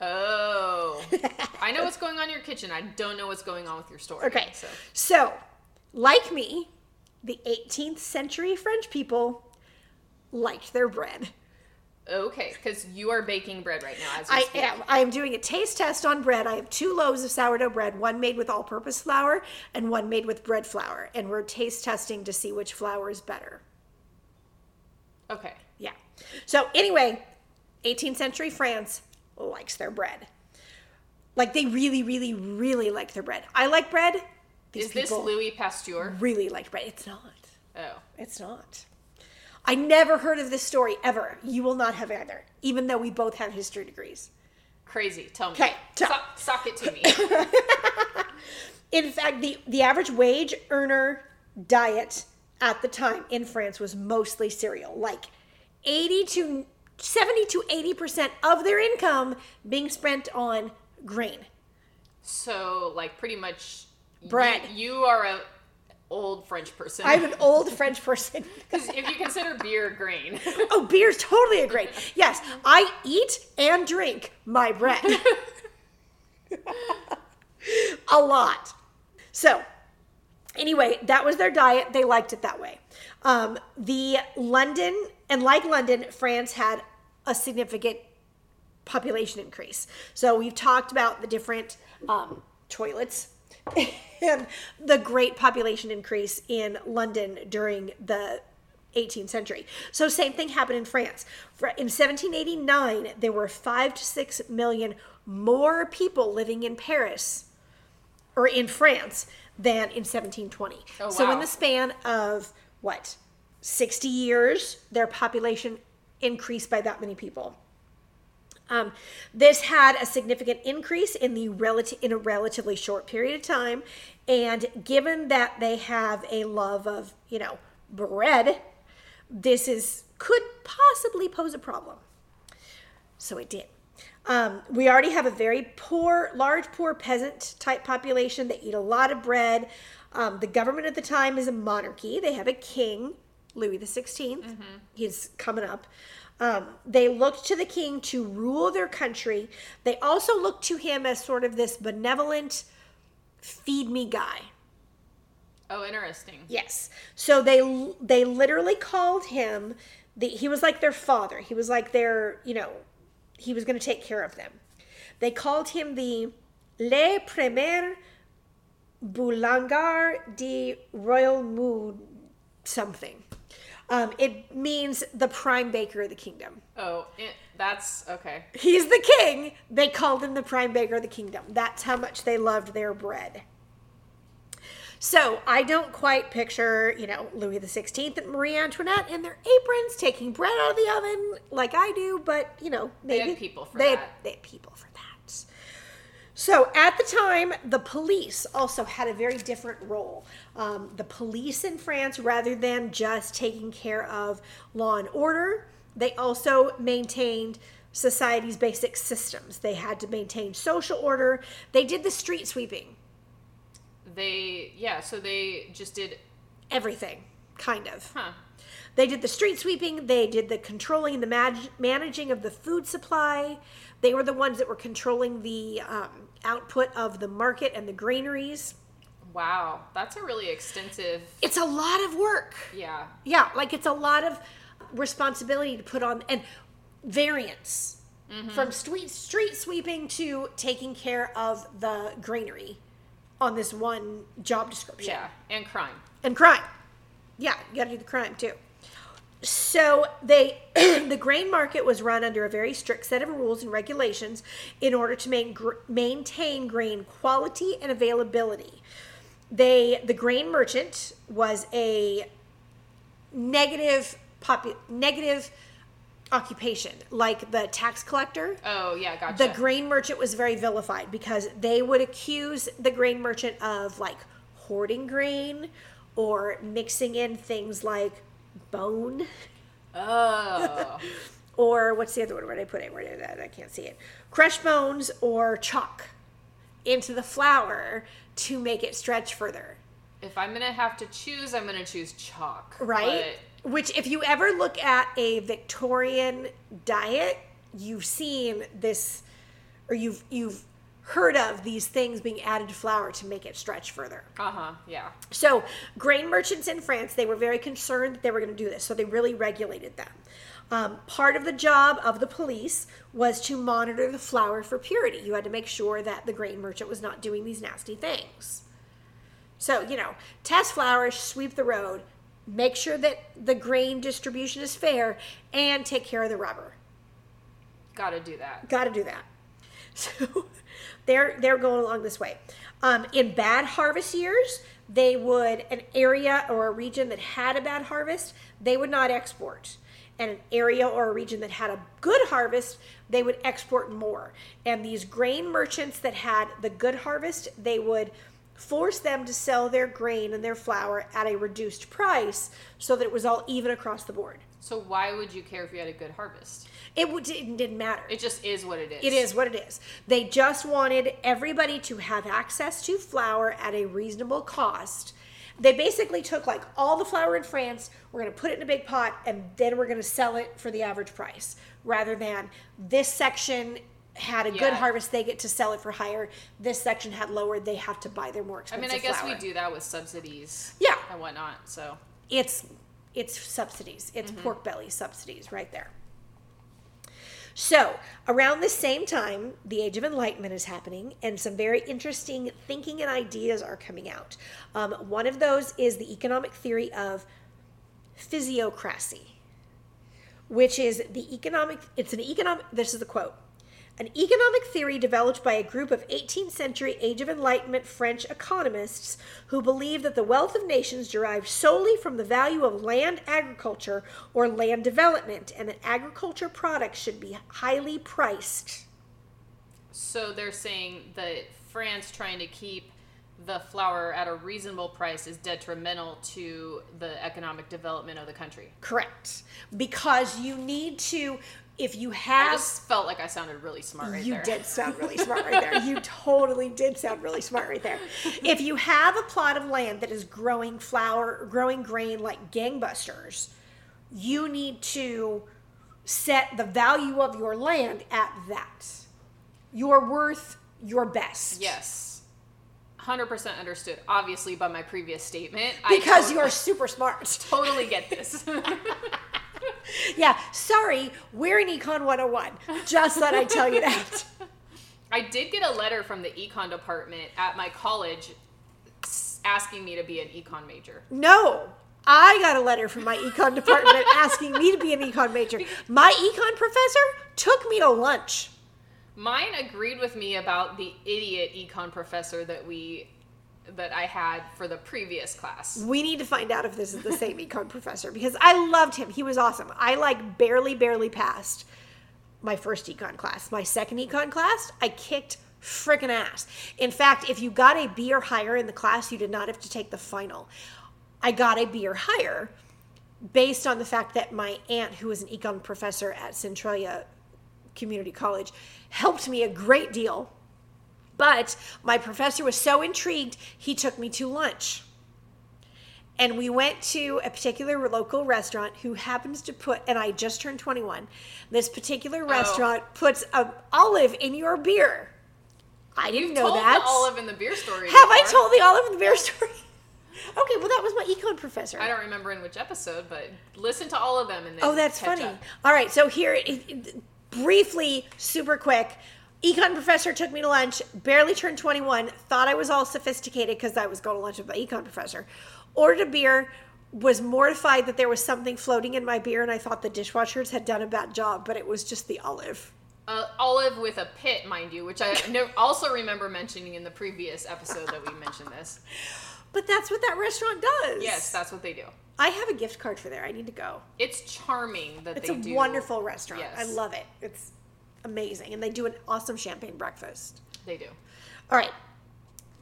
Speaker 2: Oh. I know what's going on in your kitchen. I don't know what's going on with your story.
Speaker 1: Okay.
Speaker 2: So
Speaker 1: So, like me, the 18th century French people liked their bread.
Speaker 2: okay, because you are baking bread right now as
Speaker 1: I
Speaker 2: speak.
Speaker 1: am. I am doing a taste test on bread. I have two loaves of sourdough bread, one made with all purpose flour and one made with bread flour. And we're taste testing to see which flour is better.
Speaker 2: Okay.
Speaker 1: Yeah. So, anyway, 18th century France likes their bread. Like, they really, really, really like their bread. I like bread. These
Speaker 2: Is this Louis Pasteur?
Speaker 1: really like bread. It's not.
Speaker 2: Oh.
Speaker 1: It's not. I never heard of this story ever. You will not have either, even though we both have history degrees.
Speaker 2: Crazy. Tell me.
Speaker 1: 'Kay, tell-
Speaker 2: Sock, sock it to me.
Speaker 1: In fact, the, the average wage earner diet at the time in France was mostly cereal, like 80 to 70 to 80% of their income being spent on grain.
Speaker 2: so, like, pretty much. you- You, are a old French person.
Speaker 1: I'm an old French person.
Speaker 2: Because if you consider beer grain.
Speaker 1: Oh, beer's totally a grain. Yes, I eat and drink my bread. a lot. So, anyway, that was their diet. They liked it that way. Um, the London, and like London, France had a significant population increase. So, we've talked about the different um, toilets and the great population increase in London during the 18th century. So same thing happened in France. In 1789, there were 5 to 6 million more people living in Paris or in France than in 1720.
Speaker 2: Oh,
Speaker 1: So in the span of what? 60 years, their population increased by that many people. Um, this had a significant increase in the relative in a relatively short period of time, and given that they have a love of you know bread, this is could possibly pose a problem. So it did. Um, we already have a very poor, large, poor peasant type population. They eat a lot of bread. Um, the government at the time is a monarchy. They have a king, Louis the 16th. He's coming up. Um, they looked to the king to rule their country. They also looked to him as sort of this benevolent, feed me guy.
Speaker 2: oh, interesting.
Speaker 1: Yes. So they they literally called him the he was like their father. He was like their, you know, he was going to take care of them. They called him the Le Premier Boulanger de Royal Mood something. Um, it means the prime baker of the kingdom.
Speaker 2: Oh, it, that's okay.
Speaker 1: He's the king. They called him the prime baker of the kingdom. That's how much they loved their bread. So I don't quite picture, you know, Louis the Sixteenth and Marie Antoinette in their aprons taking bread out of the oven like I do, but you know,
Speaker 2: They
Speaker 1: maybe
Speaker 2: had people for
Speaker 1: they
Speaker 2: that.
Speaker 1: Had, they had people for. So at the time, the police also had a very different role. Um, the police in France, rather than just taking care of law and order, they also maintained society's basic systems. They had to maintain social order. They did the street sweeping,
Speaker 2: They yeah, so they just did
Speaker 1: everything, kind of.
Speaker 2: huh.
Speaker 1: They did the street sweeping, they did the controlling and the mag- managing of the food supply. They were the ones that were controlling the um, output of the market and the granaries.
Speaker 2: Wow. That's a really extensive
Speaker 1: It's a lot of work.
Speaker 2: yeah.
Speaker 1: Yeah, like it's a lot of responsibility to put on and variance from street street sweeping to taking care of the granary on this one job description.
Speaker 2: Yeah. And crime.
Speaker 1: And crime. Yeah, you got to do the crime too. So they the grain market was run under a very strict set of rules and regulations in order to main, gr- maintain grain quality and availability. They the grain merchant was a negative popu- negative occupation like the tax collector
Speaker 2: Oh yeah, gotcha.
Speaker 1: the grain merchant was very vilified because they would accuse the grain merchant of like hoarding grain or mixing in things like bone.
Speaker 2: Oh.
Speaker 1: or what's the other one? Where did I put it? Where did I, I can't see it. Crushed bones or chalk into the flour to make it stretch further.
Speaker 2: If I'm gonna have to choose, I'm gonna choose chalk.
Speaker 1: right? which if you ever look at a Victorian diet you've seen this or you've you've heard of these things being added to flour to make it stretch further
Speaker 2: Uh huh. Yeah.
Speaker 1: So, grain merchants in France, they were very concerned that they were going to do this, so they really regulated them. Um, part of the job of the police was to monitor the flour for purity. You had to make sure that the grain merchant was not doing these nasty things. So, you know, test flour, sweep the road, make sure that the grain distribution is fair, and take care of the rubber.
Speaker 2: Gotta do that.
Speaker 1: Got to do that. So they're they're going along this way. Um, in bad harvest years, they would an area or a region that had a bad harvest, they would not export. And an area or a region that had a good harvest, they would export more. And these grain merchants that had the good harvest, they would force them to sell their grain and their flour at a reduced price so that it was all even across the board.
Speaker 2: So why would you care if you had a good harvest?
Speaker 1: It, it didn't matter.
Speaker 2: It just is what it is.
Speaker 1: It is what it is. They just wanted everybody to have access to flour at a reasonable cost. They basically took like all the flour in France, we're going to put it in a big pot, and then we're going to sell it for the average price rather than this section had a good harvest, they get to sell it for higher. This section had lower, they have to buy their more expensive.
Speaker 2: I mean, I guess
Speaker 1: flour.
Speaker 2: we do that with subsidies.
Speaker 1: Yeah.
Speaker 2: And whatnot. So
Speaker 1: it's it's subsidies it's
Speaker 2: Mm-hmm.
Speaker 1: pork belly subsidies right there so around the same time the age of enlightenment is happening and some very interesting thinking and ideas are coming out. Um, one of those is the economic theory of physiocracy which is the economic it's an economic this is the quote an economic theory developed by a group of 18th century age of enlightenment french economists who believe that the wealth of nations derived solely from the value of land agriculture or land development and that agriculture products should be highly priced
Speaker 2: so they're saying that France trying to keep the flour at a reasonable price is detrimental to the economic development of the country.
Speaker 1: correct because you need to if you have I
Speaker 2: just felt like I sounded really smart right
Speaker 1: you
Speaker 2: there.
Speaker 1: did sound really smart right there. You totally did sound really smart right there. If you have a plot of land that is growing flower, growing grain like gangbusters, you need to set the value of your land at that. You're worth your best.
Speaker 2: Yes. 100% understood. Obviously, by my previous statement.
Speaker 1: Because you're super smart.
Speaker 2: totally get this.
Speaker 1: Yeah, sorry, we're in Econ 101. Just thought I'd tell you that.
Speaker 2: I did get a letter from the econ department at my college asking me to be an econ major.
Speaker 1: No. I got a letter from my econ department asking me to be an econ major. My econ professor took me to lunch.
Speaker 2: Mine agreed with me about the idiot econ professor that we that I had for the previous class.
Speaker 1: We need to find out if this is the same econ professor because I loved him. He was awesome. I like barely, barely passed my first econ class. My second econ class, I kicked freaking ass. In fact, if you got a B or higher in the class, you did not have to take the final. I got a B or higher based on the fact that my aunt, who was an econ professor at Centralia community college helped me a great deal. But my professor was so intrigued, he took me to lunch. And we went to a particular local restaurant who happens to put, and I just turned 21. This particular oh. restaurant puts an olive in your beer. I didn't
Speaker 2: You've
Speaker 1: know
Speaker 2: told
Speaker 1: that.
Speaker 2: the olive in the beer story.
Speaker 1: Have I told the olive in the beer story? okay, well, that was my econ professor.
Speaker 2: I don't remember in which episode, but listen to all of them and then
Speaker 1: Oh, that's funny.
Speaker 2: up.
Speaker 1: All right, so here, briefly, super quick. Econ professor took me to lunch, barely turned 21, thought I was all sophisticated because I was going to lunch with my econ professor. Ordered a beer, was mortified that there was something floating in my beer, and I thought the dishwashers had done a bad job, but it was just the olive.
Speaker 2: Uh, olive with a pit, mind you, which I also remember mentioning in the previous episode that we mentioned this.
Speaker 1: But that's what that restaurant does.
Speaker 2: Yes, that's what they do.
Speaker 1: I have a gift card for there. I need to go.
Speaker 2: It's charming that
Speaker 1: It's a
Speaker 2: do.
Speaker 1: wonderful restaurant. I love it. It's amazing. And they do an awesome champagne breakfast.
Speaker 2: They do.
Speaker 1: All right.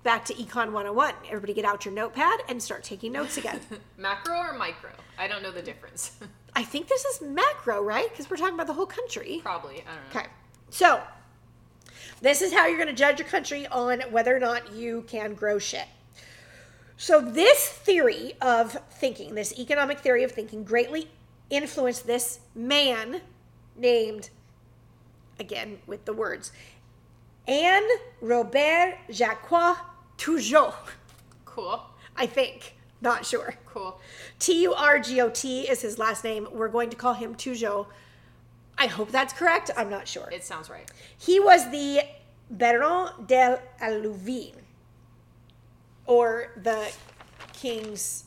Speaker 1: Back to Econ 101. Everybody get out your notepad and start taking notes again.
Speaker 2: Macro or micro? I don't know the difference.
Speaker 1: I think this is macro, right? Because we're talking about the whole country.
Speaker 2: Probably. I don't know.
Speaker 1: Okay. So, this is how you're going to judge your country on whether or not you can grow shit. So, this theory of thinking, this economic theory of thinking, greatly influenced this man named, again with the words, Anne Robert Jacques Turgot.
Speaker 2: Cool.
Speaker 1: I think. Not sure.
Speaker 2: Cool.
Speaker 1: T U R G O T is his last name. We're going to call him Turgot. I hope that's correct. I'm not sure.
Speaker 2: It sounds right.
Speaker 1: He was the Baron de Allouville, or the king's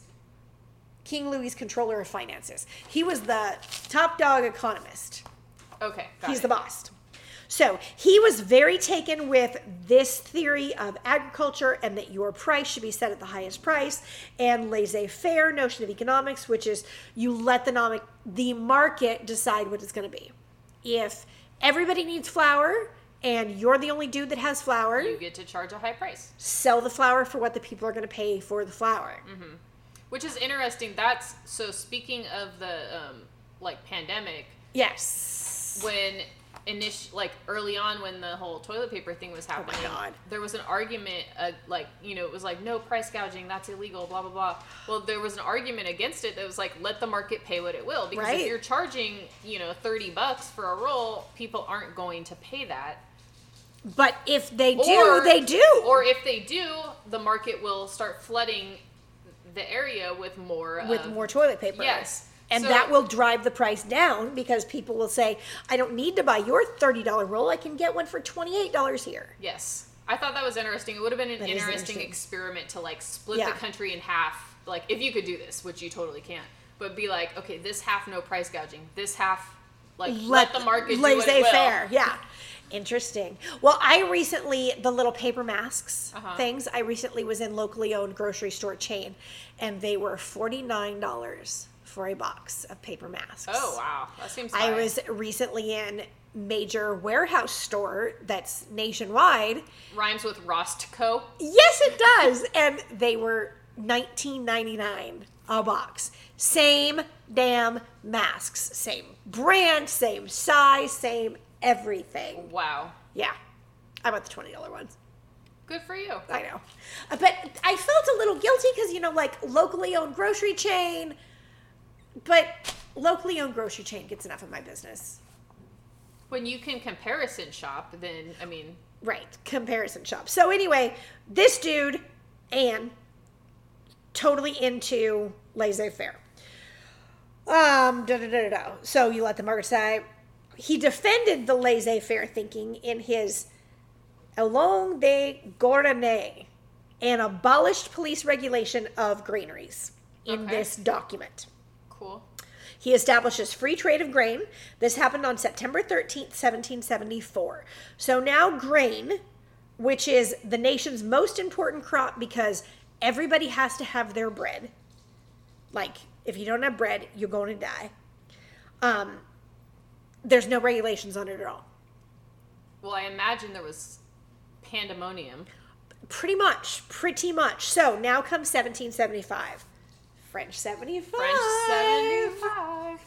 Speaker 1: King Louis's controller of finances. He was the top dog economist.
Speaker 2: Okay. got
Speaker 1: He's
Speaker 2: it.
Speaker 1: the boss. So he was very taken with this theory of agriculture and that your price should be set at the highest price and laissez-faire notion of economics, which is you let the the market decide what it's going to be. If everybody needs flour and you're the only dude that has flour,
Speaker 2: You get to charge a high price,
Speaker 1: sell the flour for what the people are going to pay for the flour.
Speaker 2: which is interesting. That's so. Speaking of the um, like pandemic,
Speaker 1: Yes.
Speaker 2: when initial like early on when the whole toilet paper thing was happening
Speaker 1: Oh God.
Speaker 2: there was an argument uh, like you know it was like no price gouging that's illegal blah blah blah well there was an argument against it that was like let the market pay what it will because
Speaker 1: Right.
Speaker 2: if you're charging you know 30 bucks for a roll people aren't going to pay that
Speaker 1: But if they do,
Speaker 2: Or-
Speaker 1: they do.
Speaker 2: or if they do the market will start flooding the area with more
Speaker 1: with
Speaker 2: of-
Speaker 1: more toilet paper.
Speaker 2: yes
Speaker 1: And
Speaker 2: So-
Speaker 1: that will drive the price down because people will say, I don't need to buy your $30 roll. I can get one for $28 here.
Speaker 2: Yes. I thought that was interesting. It would have been an
Speaker 1: That
Speaker 2: interesting,
Speaker 1: interesting.
Speaker 2: experiment to like split
Speaker 1: Yeah.
Speaker 2: the country in half. Like if you could do this, which you totally can't, but be like, okay, this half no price gouging, this half like let, the market do what it
Speaker 1: laissez faire. Yeah. Interesting. Well, I recently, the little paper masks
Speaker 2: Uh-huh.
Speaker 1: things, I recently was in locally owned grocery store chain and they were $49 for a box of paper masks.
Speaker 2: Oh wow, that seems.
Speaker 1: I was recently in major warehouse store that's nationwide
Speaker 2: rhymes with Rostco.
Speaker 1: Yes, it does. and they were nineteen ninety nine a box. Same damn masks, same brand, same size, same everything.
Speaker 2: Wow,
Speaker 1: Yeah, I bought the twenty dollar ones.
Speaker 2: good for you.
Speaker 1: I know, but I felt a little guilty because you know, like locally owned grocery chain. But locally owned grocery chain gets enough of my business.
Speaker 2: When you can comparison shop, then I mean,
Speaker 1: Right, comparison shop. So anyway, this dude, Anne, totally into laissez-faire. Um, da da da da. So you let the market decide. He defended the laissez-faire thinking in his Along des Gourdonnais, an abolished police regulation of granaries in
Speaker 2: Okay.
Speaker 1: this document. He establishes free trade of grain. This happened on September 13th, 1774. So now grain, which is the nation's most important crop because everybody has to have their bread. Like, if you don't have bread, you're going to die. Um, there's no regulations on it at all.
Speaker 2: Well, I imagine there was pandemonium.
Speaker 1: Pretty much, pretty much. So now comes 1775. French 75.
Speaker 2: French 75.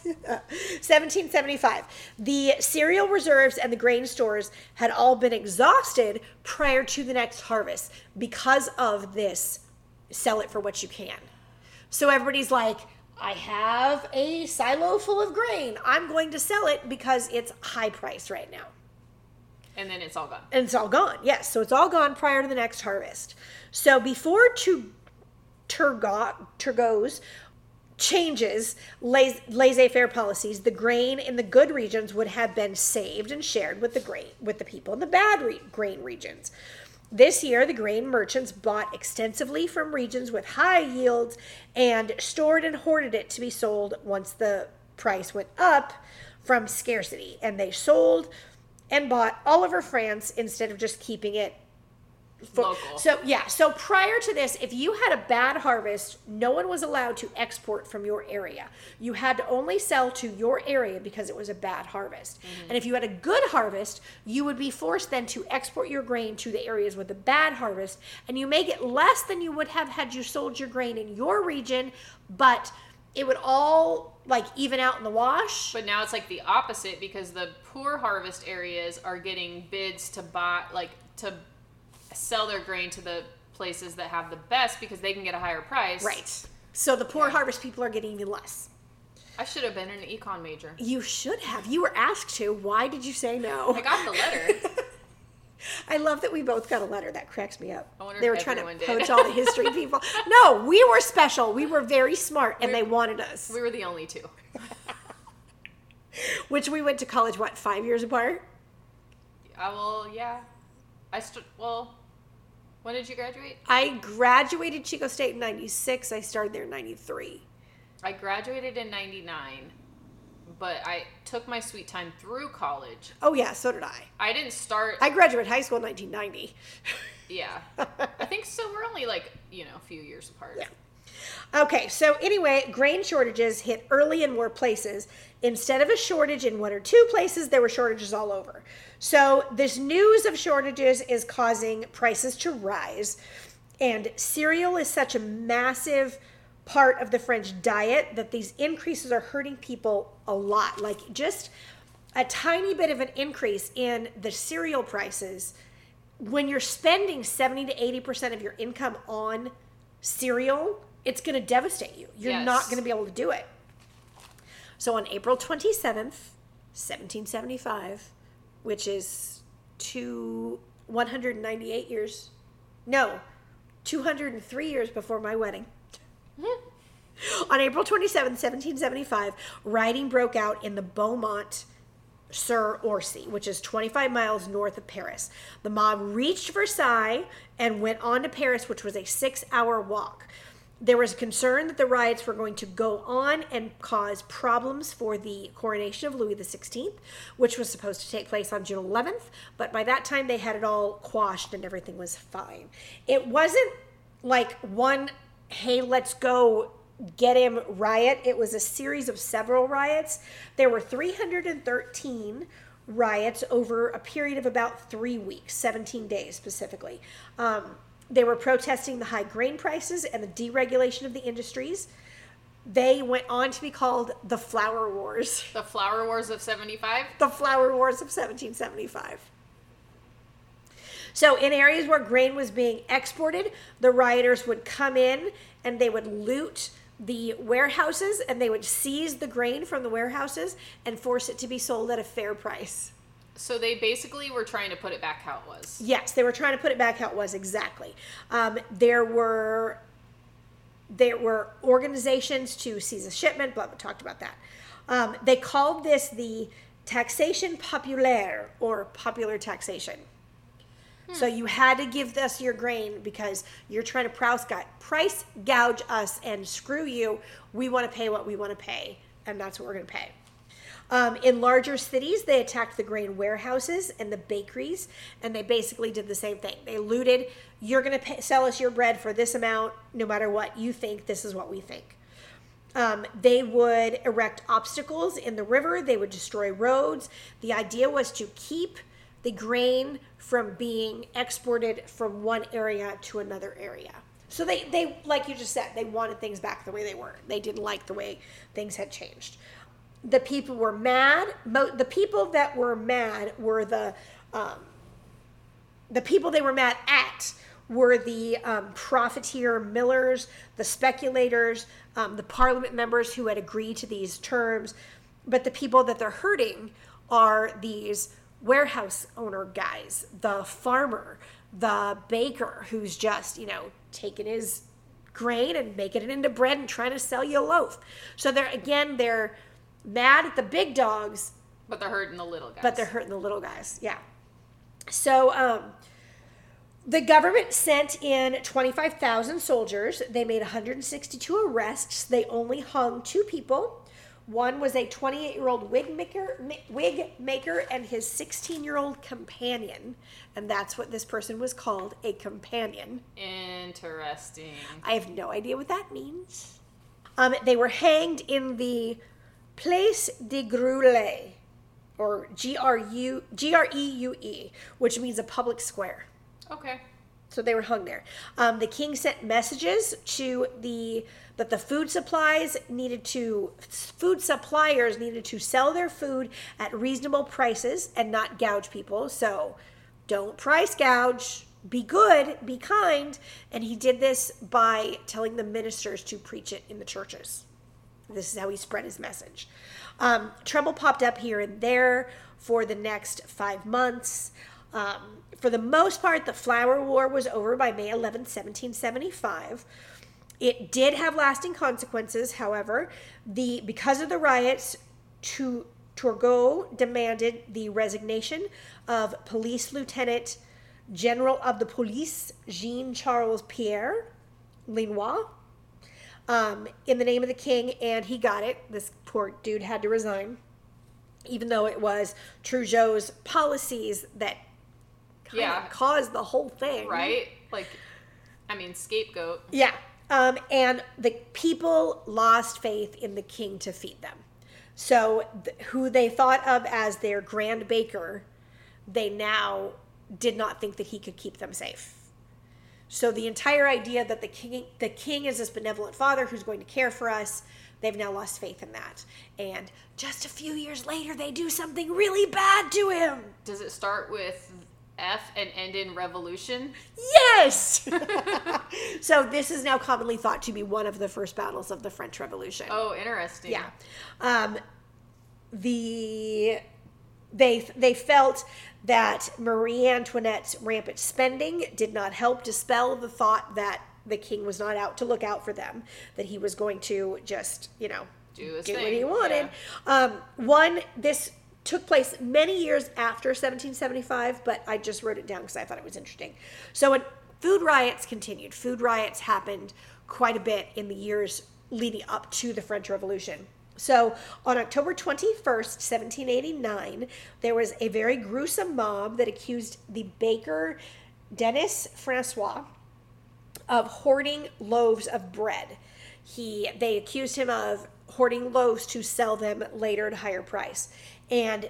Speaker 1: 1775. The cereal reserves and the grain stores had all been exhausted prior to the next harvest because of this sell it for what you can. So everybody's like, I have a silo full of grain. I'm going to sell it because it's high price right now.
Speaker 2: And then it's all gone.
Speaker 1: And it's all gone. Yes. So it's all gone prior to the next harvest. So before to Turgot, Turgot's changes, laissez faire policies, the grain in the good regions would have been saved and shared with the grain with the people in the bad re- grain regions. This year, the grain merchants bought extensively from regions with high yields and stored and hoarded it to be sold once the price went up from scarcity. And they sold and bought all over France instead of just keeping it for,
Speaker 2: Local.
Speaker 1: So yeah, so prior to this, if you had a bad harvest, no one was allowed to export from your area. You had to only sell to your area because it was a bad harvest. Mm-hmm. And if you had a good harvest, you would be forced then to export your grain to the areas with a bad harvest, and you may get less than you would have had you sold your grain in your region, but it would all like even out in the wash.
Speaker 2: But now it's like the opposite because the poor harvest areas are getting bids to buy, like to sell their grain to the places that have the best because they can get a higher price.
Speaker 1: Right. So the poor
Speaker 2: Yeah.
Speaker 1: harvest people are getting even less.
Speaker 2: I should have been an econ major.
Speaker 1: You should have. You were asked to. Why did you say no?
Speaker 2: I got the letter.
Speaker 1: I love that we both got a letter. That cracks me up.
Speaker 2: I wonder
Speaker 1: they
Speaker 2: if
Speaker 1: were trying to poach all the history people. No, we were special. We were very smart, and they wanted us.
Speaker 2: we were the only two.
Speaker 1: Which we went to college. What five years apart?
Speaker 2: Uh, I will, yeah. I st- well, when did you graduate?
Speaker 1: I graduated Chico State in '96. I started there in '93.
Speaker 2: I graduated in 99, but I took my sweet time through college.
Speaker 1: Oh yeah, so did I.
Speaker 2: I didn't start,
Speaker 1: I graduated high school in 1990.
Speaker 2: yeah. I think so. We're only like, you know, a few years apart.
Speaker 1: Yeah. Okay, so anyway, grain shortages hit early in more places. Instead of a shortage in one or two places, there were shortages all over. So, this news of shortages is causing prices to rise. And cereal is such a massive part of the French diet that these increases are hurting people a lot. Like, just a tiny bit of an increase in the cereal prices when you're spending 70 to 80% of your income on cereal, it's going to devastate you. You're
Speaker 2: Yes.
Speaker 1: not going to be able to do it. So on April 27th, 1775, which is two 198 years, no, 203 years before my wedding. Hmm. On April 27, 1775, rioting broke out in the Beaumont sur Orsay, which is 25 miles north of Paris. The mob reached Versailles and went on to Paris, which was a six hour walk. There was concern that the riots were going to go on and cause problems for the coronation of Louis XVI, which was supposed to take place on June 11th, but by that time they had it all quashed and everything was fine. It wasn't like one, hey, let's go get him riot. It was a series of several riots. There were 313 riots over a period of about three weeks, 17 days specifically. Um, they were protesting the high grain prices and the deregulation of the industries. They went on to be called the Flour Wars.
Speaker 2: The Flour Wars of 75.
Speaker 1: The Flour Wars of 1775. So, in areas where grain was being exported, the rioters would come in and they would loot the warehouses and they would seize the grain from the warehouses and force it to be sold at a fair price.
Speaker 2: So they basically were trying to put it back how it was.
Speaker 1: Yes, they were trying to put it back how it was exactly. Um, there were there were organizations to seize a shipment. Blah, blah talked about that. Um, they called this the taxation populaire or popular taxation. So you had to give us your grain because you're trying to price price gouge us and screw you. We want to pay what we want to pay, and that's what we're going to pay. Um, in larger cities, they attacked the grain warehouses and the bakeries, and they basically did the same thing. They looted. You're going to sell us your bread for this amount, no matter what you think. This is what we think. Um, they would erect obstacles in the river. They would destroy roads. The idea was to keep the grain from being exported from one area to another area. So they, they, like you just said, they wanted things back the way they were. They didn't like the way things had changed. The people were mad. The people that were mad were the, um, the people they were mad at were the um, profiteer millers, the speculators, um, the parliament members who had agreed to these terms. But the people that they're hurting are these warehouse owner guys, the farmer, the baker who's just, you know, taking his grain and making it into bread and trying to sell you a loaf. So they're, again, they're mad at the big dogs,
Speaker 2: But they're hurting the little guys.
Speaker 1: but they're hurting the little guys. Yeah. So um, the government sent in 25,000 soldiers. They made 162 arrests. They only hung two people. One was a 28 year old wig maker, wig maker and his 16 year old companion. And that's what this person was called a companion.
Speaker 2: Interesting.
Speaker 1: I have no idea what that means. Um, they were hanged in the Place de Grue, or G R U G R E U E, which means a public square.
Speaker 2: Okay.
Speaker 1: So they were hung there. Um, the king sent messages to the that the food supplies needed to food suppliers needed to sell their food at reasonable prices and not gouge people. So don't price gouge. Be good, be kind. And he did this by telling the ministers to preach it in the churches. This is how he spread his message. Um, trouble popped up here and there for the next five months. Um, for the most part, the Flour War was over by May 11, 1775. It did have lasting consequences, however. The because of the riots, to Turgot demanded the resignation of Police Lieutenant General of the Police Jean Charles Pierre Lenoir um, in the name of the king, and he got it. This poor dude had to resign, even though it was Turgot's policies that kind
Speaker 2: Yeah.
Speaker 1: of caused the whole thing.
Speaker 2: Right? Like, I mean, scapegoat.
Speaker 1: Yeah. Um, and the people lost faith in the king to feed them. So, th- who they thought of as their grand baker, they now did not think that he could keep them safe. So the entire idea that the king the king is this benevolent father who's going to care for us, they've now lost faith in that. And just a few years later they do something really bad to him.
Speaker 2: Does it start with F and end in revolution?
Speaker 1: Yes. so this is now commonly thought to be one of the first battles of the French Revolution.
Speaker 2: Oh, interesting.
Speaker 1: Yeah. Um, the they they felt that Marie Antoinette's rampant spending did not help dispel the thought that the king was not out to look out for them, that he was going to just, you know,
Speaker 2: Do
Speaker 1: what he wanted. Um, one, this took place many years after 1775, but I just wrote it down because I thought it was interesting. So when food riots continued, food riots happened quite a bit in the years leading up to the French Revolution. So on October 21st, 1789, there was a very gruesome mob that accused the baker Denis Francois of hoarding loaves of bread. He they accused him of hoarding loaves to sell them later at a higher price. And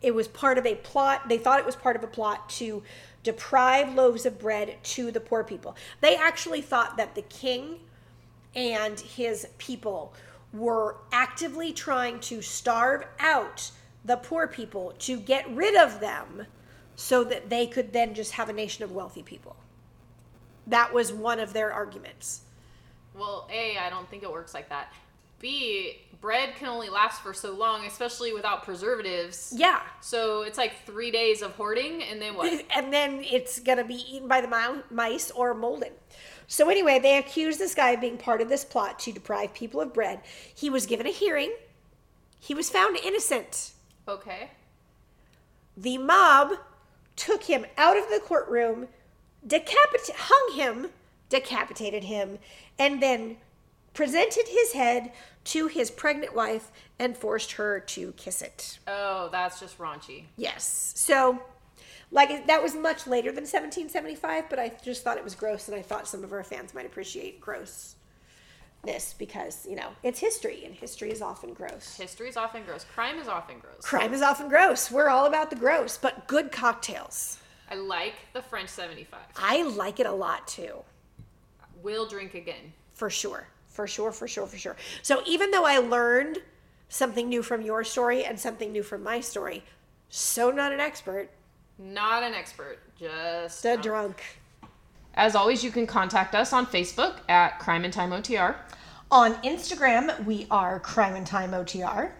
Speaker 1: it was part of a plot. They thought it was part of a plot to deprive loaves of bread to the poor people. They actually thought that the king and his people were actively trying to starve out the poor people to get rid of them so that they could then just have a nation of wealthy people. That was one of their arguments.
Speaker 2: Well, A, I don't think it works like that. B, bread can only last for so long, especially without preservatives.
Speaker 1: Yeah.
Speaker 2: So it's like three days of hoarding, and then what?
Speaker 1: And then it's going to be eaten by the mice or molded. So, anyway, they accused this guy of being part of this plot to deprive people of bread. He was given a hearing, he was found innocent.
Speaker 2: Okay.
Speaker 1: The mob took him out of the courtroom, decapit- hung him, decapitated him, and then presented his head to his pregnant wife and forced her to kiss it.
Speaker 2: Oh, that's just raunchy.
Speaker 1: Yes. So, like that was much later than 1775, but I just thought it was gross, and I thought some of our fans might appreciate grossness because you know it's history, and history is often gross.
Speaker 2: History is often gross. Crime is often gross.
Speaker 1: Crime is often gross. We're all about the gross, but good cocktails.
Speaker 2: I like the French 75.
Speaker 1: I like it a lot too.
Speaker 2: will drink again.
Speaker 1: For sure. For sure, for sure, for sure. So even though I learned something new from your story and something new from my story, so not an expert,
Speaker 2: Not an expert, just
Speaker 1: a
Speaker 2: drunk.
Speaker 1: drunk.
Speaker 2: As always, you can contact us on Facebook at Crime and Time OTR.
Speaker 1: On Instagram, we are Crime and Time OTR.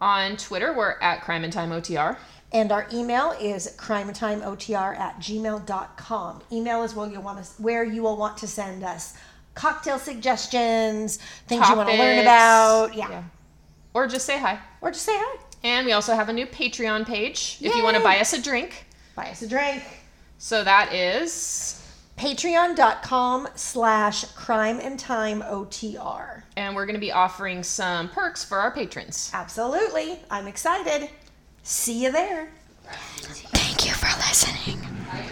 Speaker 2: On Twitter, we're at Crime and Time OTR.
Speaker 1: And our email is crimeandtimeotr at gmail.com. Email is where you want to, where you will want to send us cocktail suggestions, things you want to learn
Speaker 2: Topics.
Speaker 1: about. Yeah.
Speaker 2: Or just say hi.
Speaker 1: Or just say hi.
Speaker 2: And we also have a new Patreon page if you want to buy us a drink.
Speaker 1: Buy us a drink.
Speaker 2: So that is,
Speaker 1: Patreon.com slash crime and time OTR.
Speaker 2: and we're going to be offering some perks for our patrons.
Speaker 1: Absolutely. I'm excited. See you there.
Speaker 3: Thank you for listening.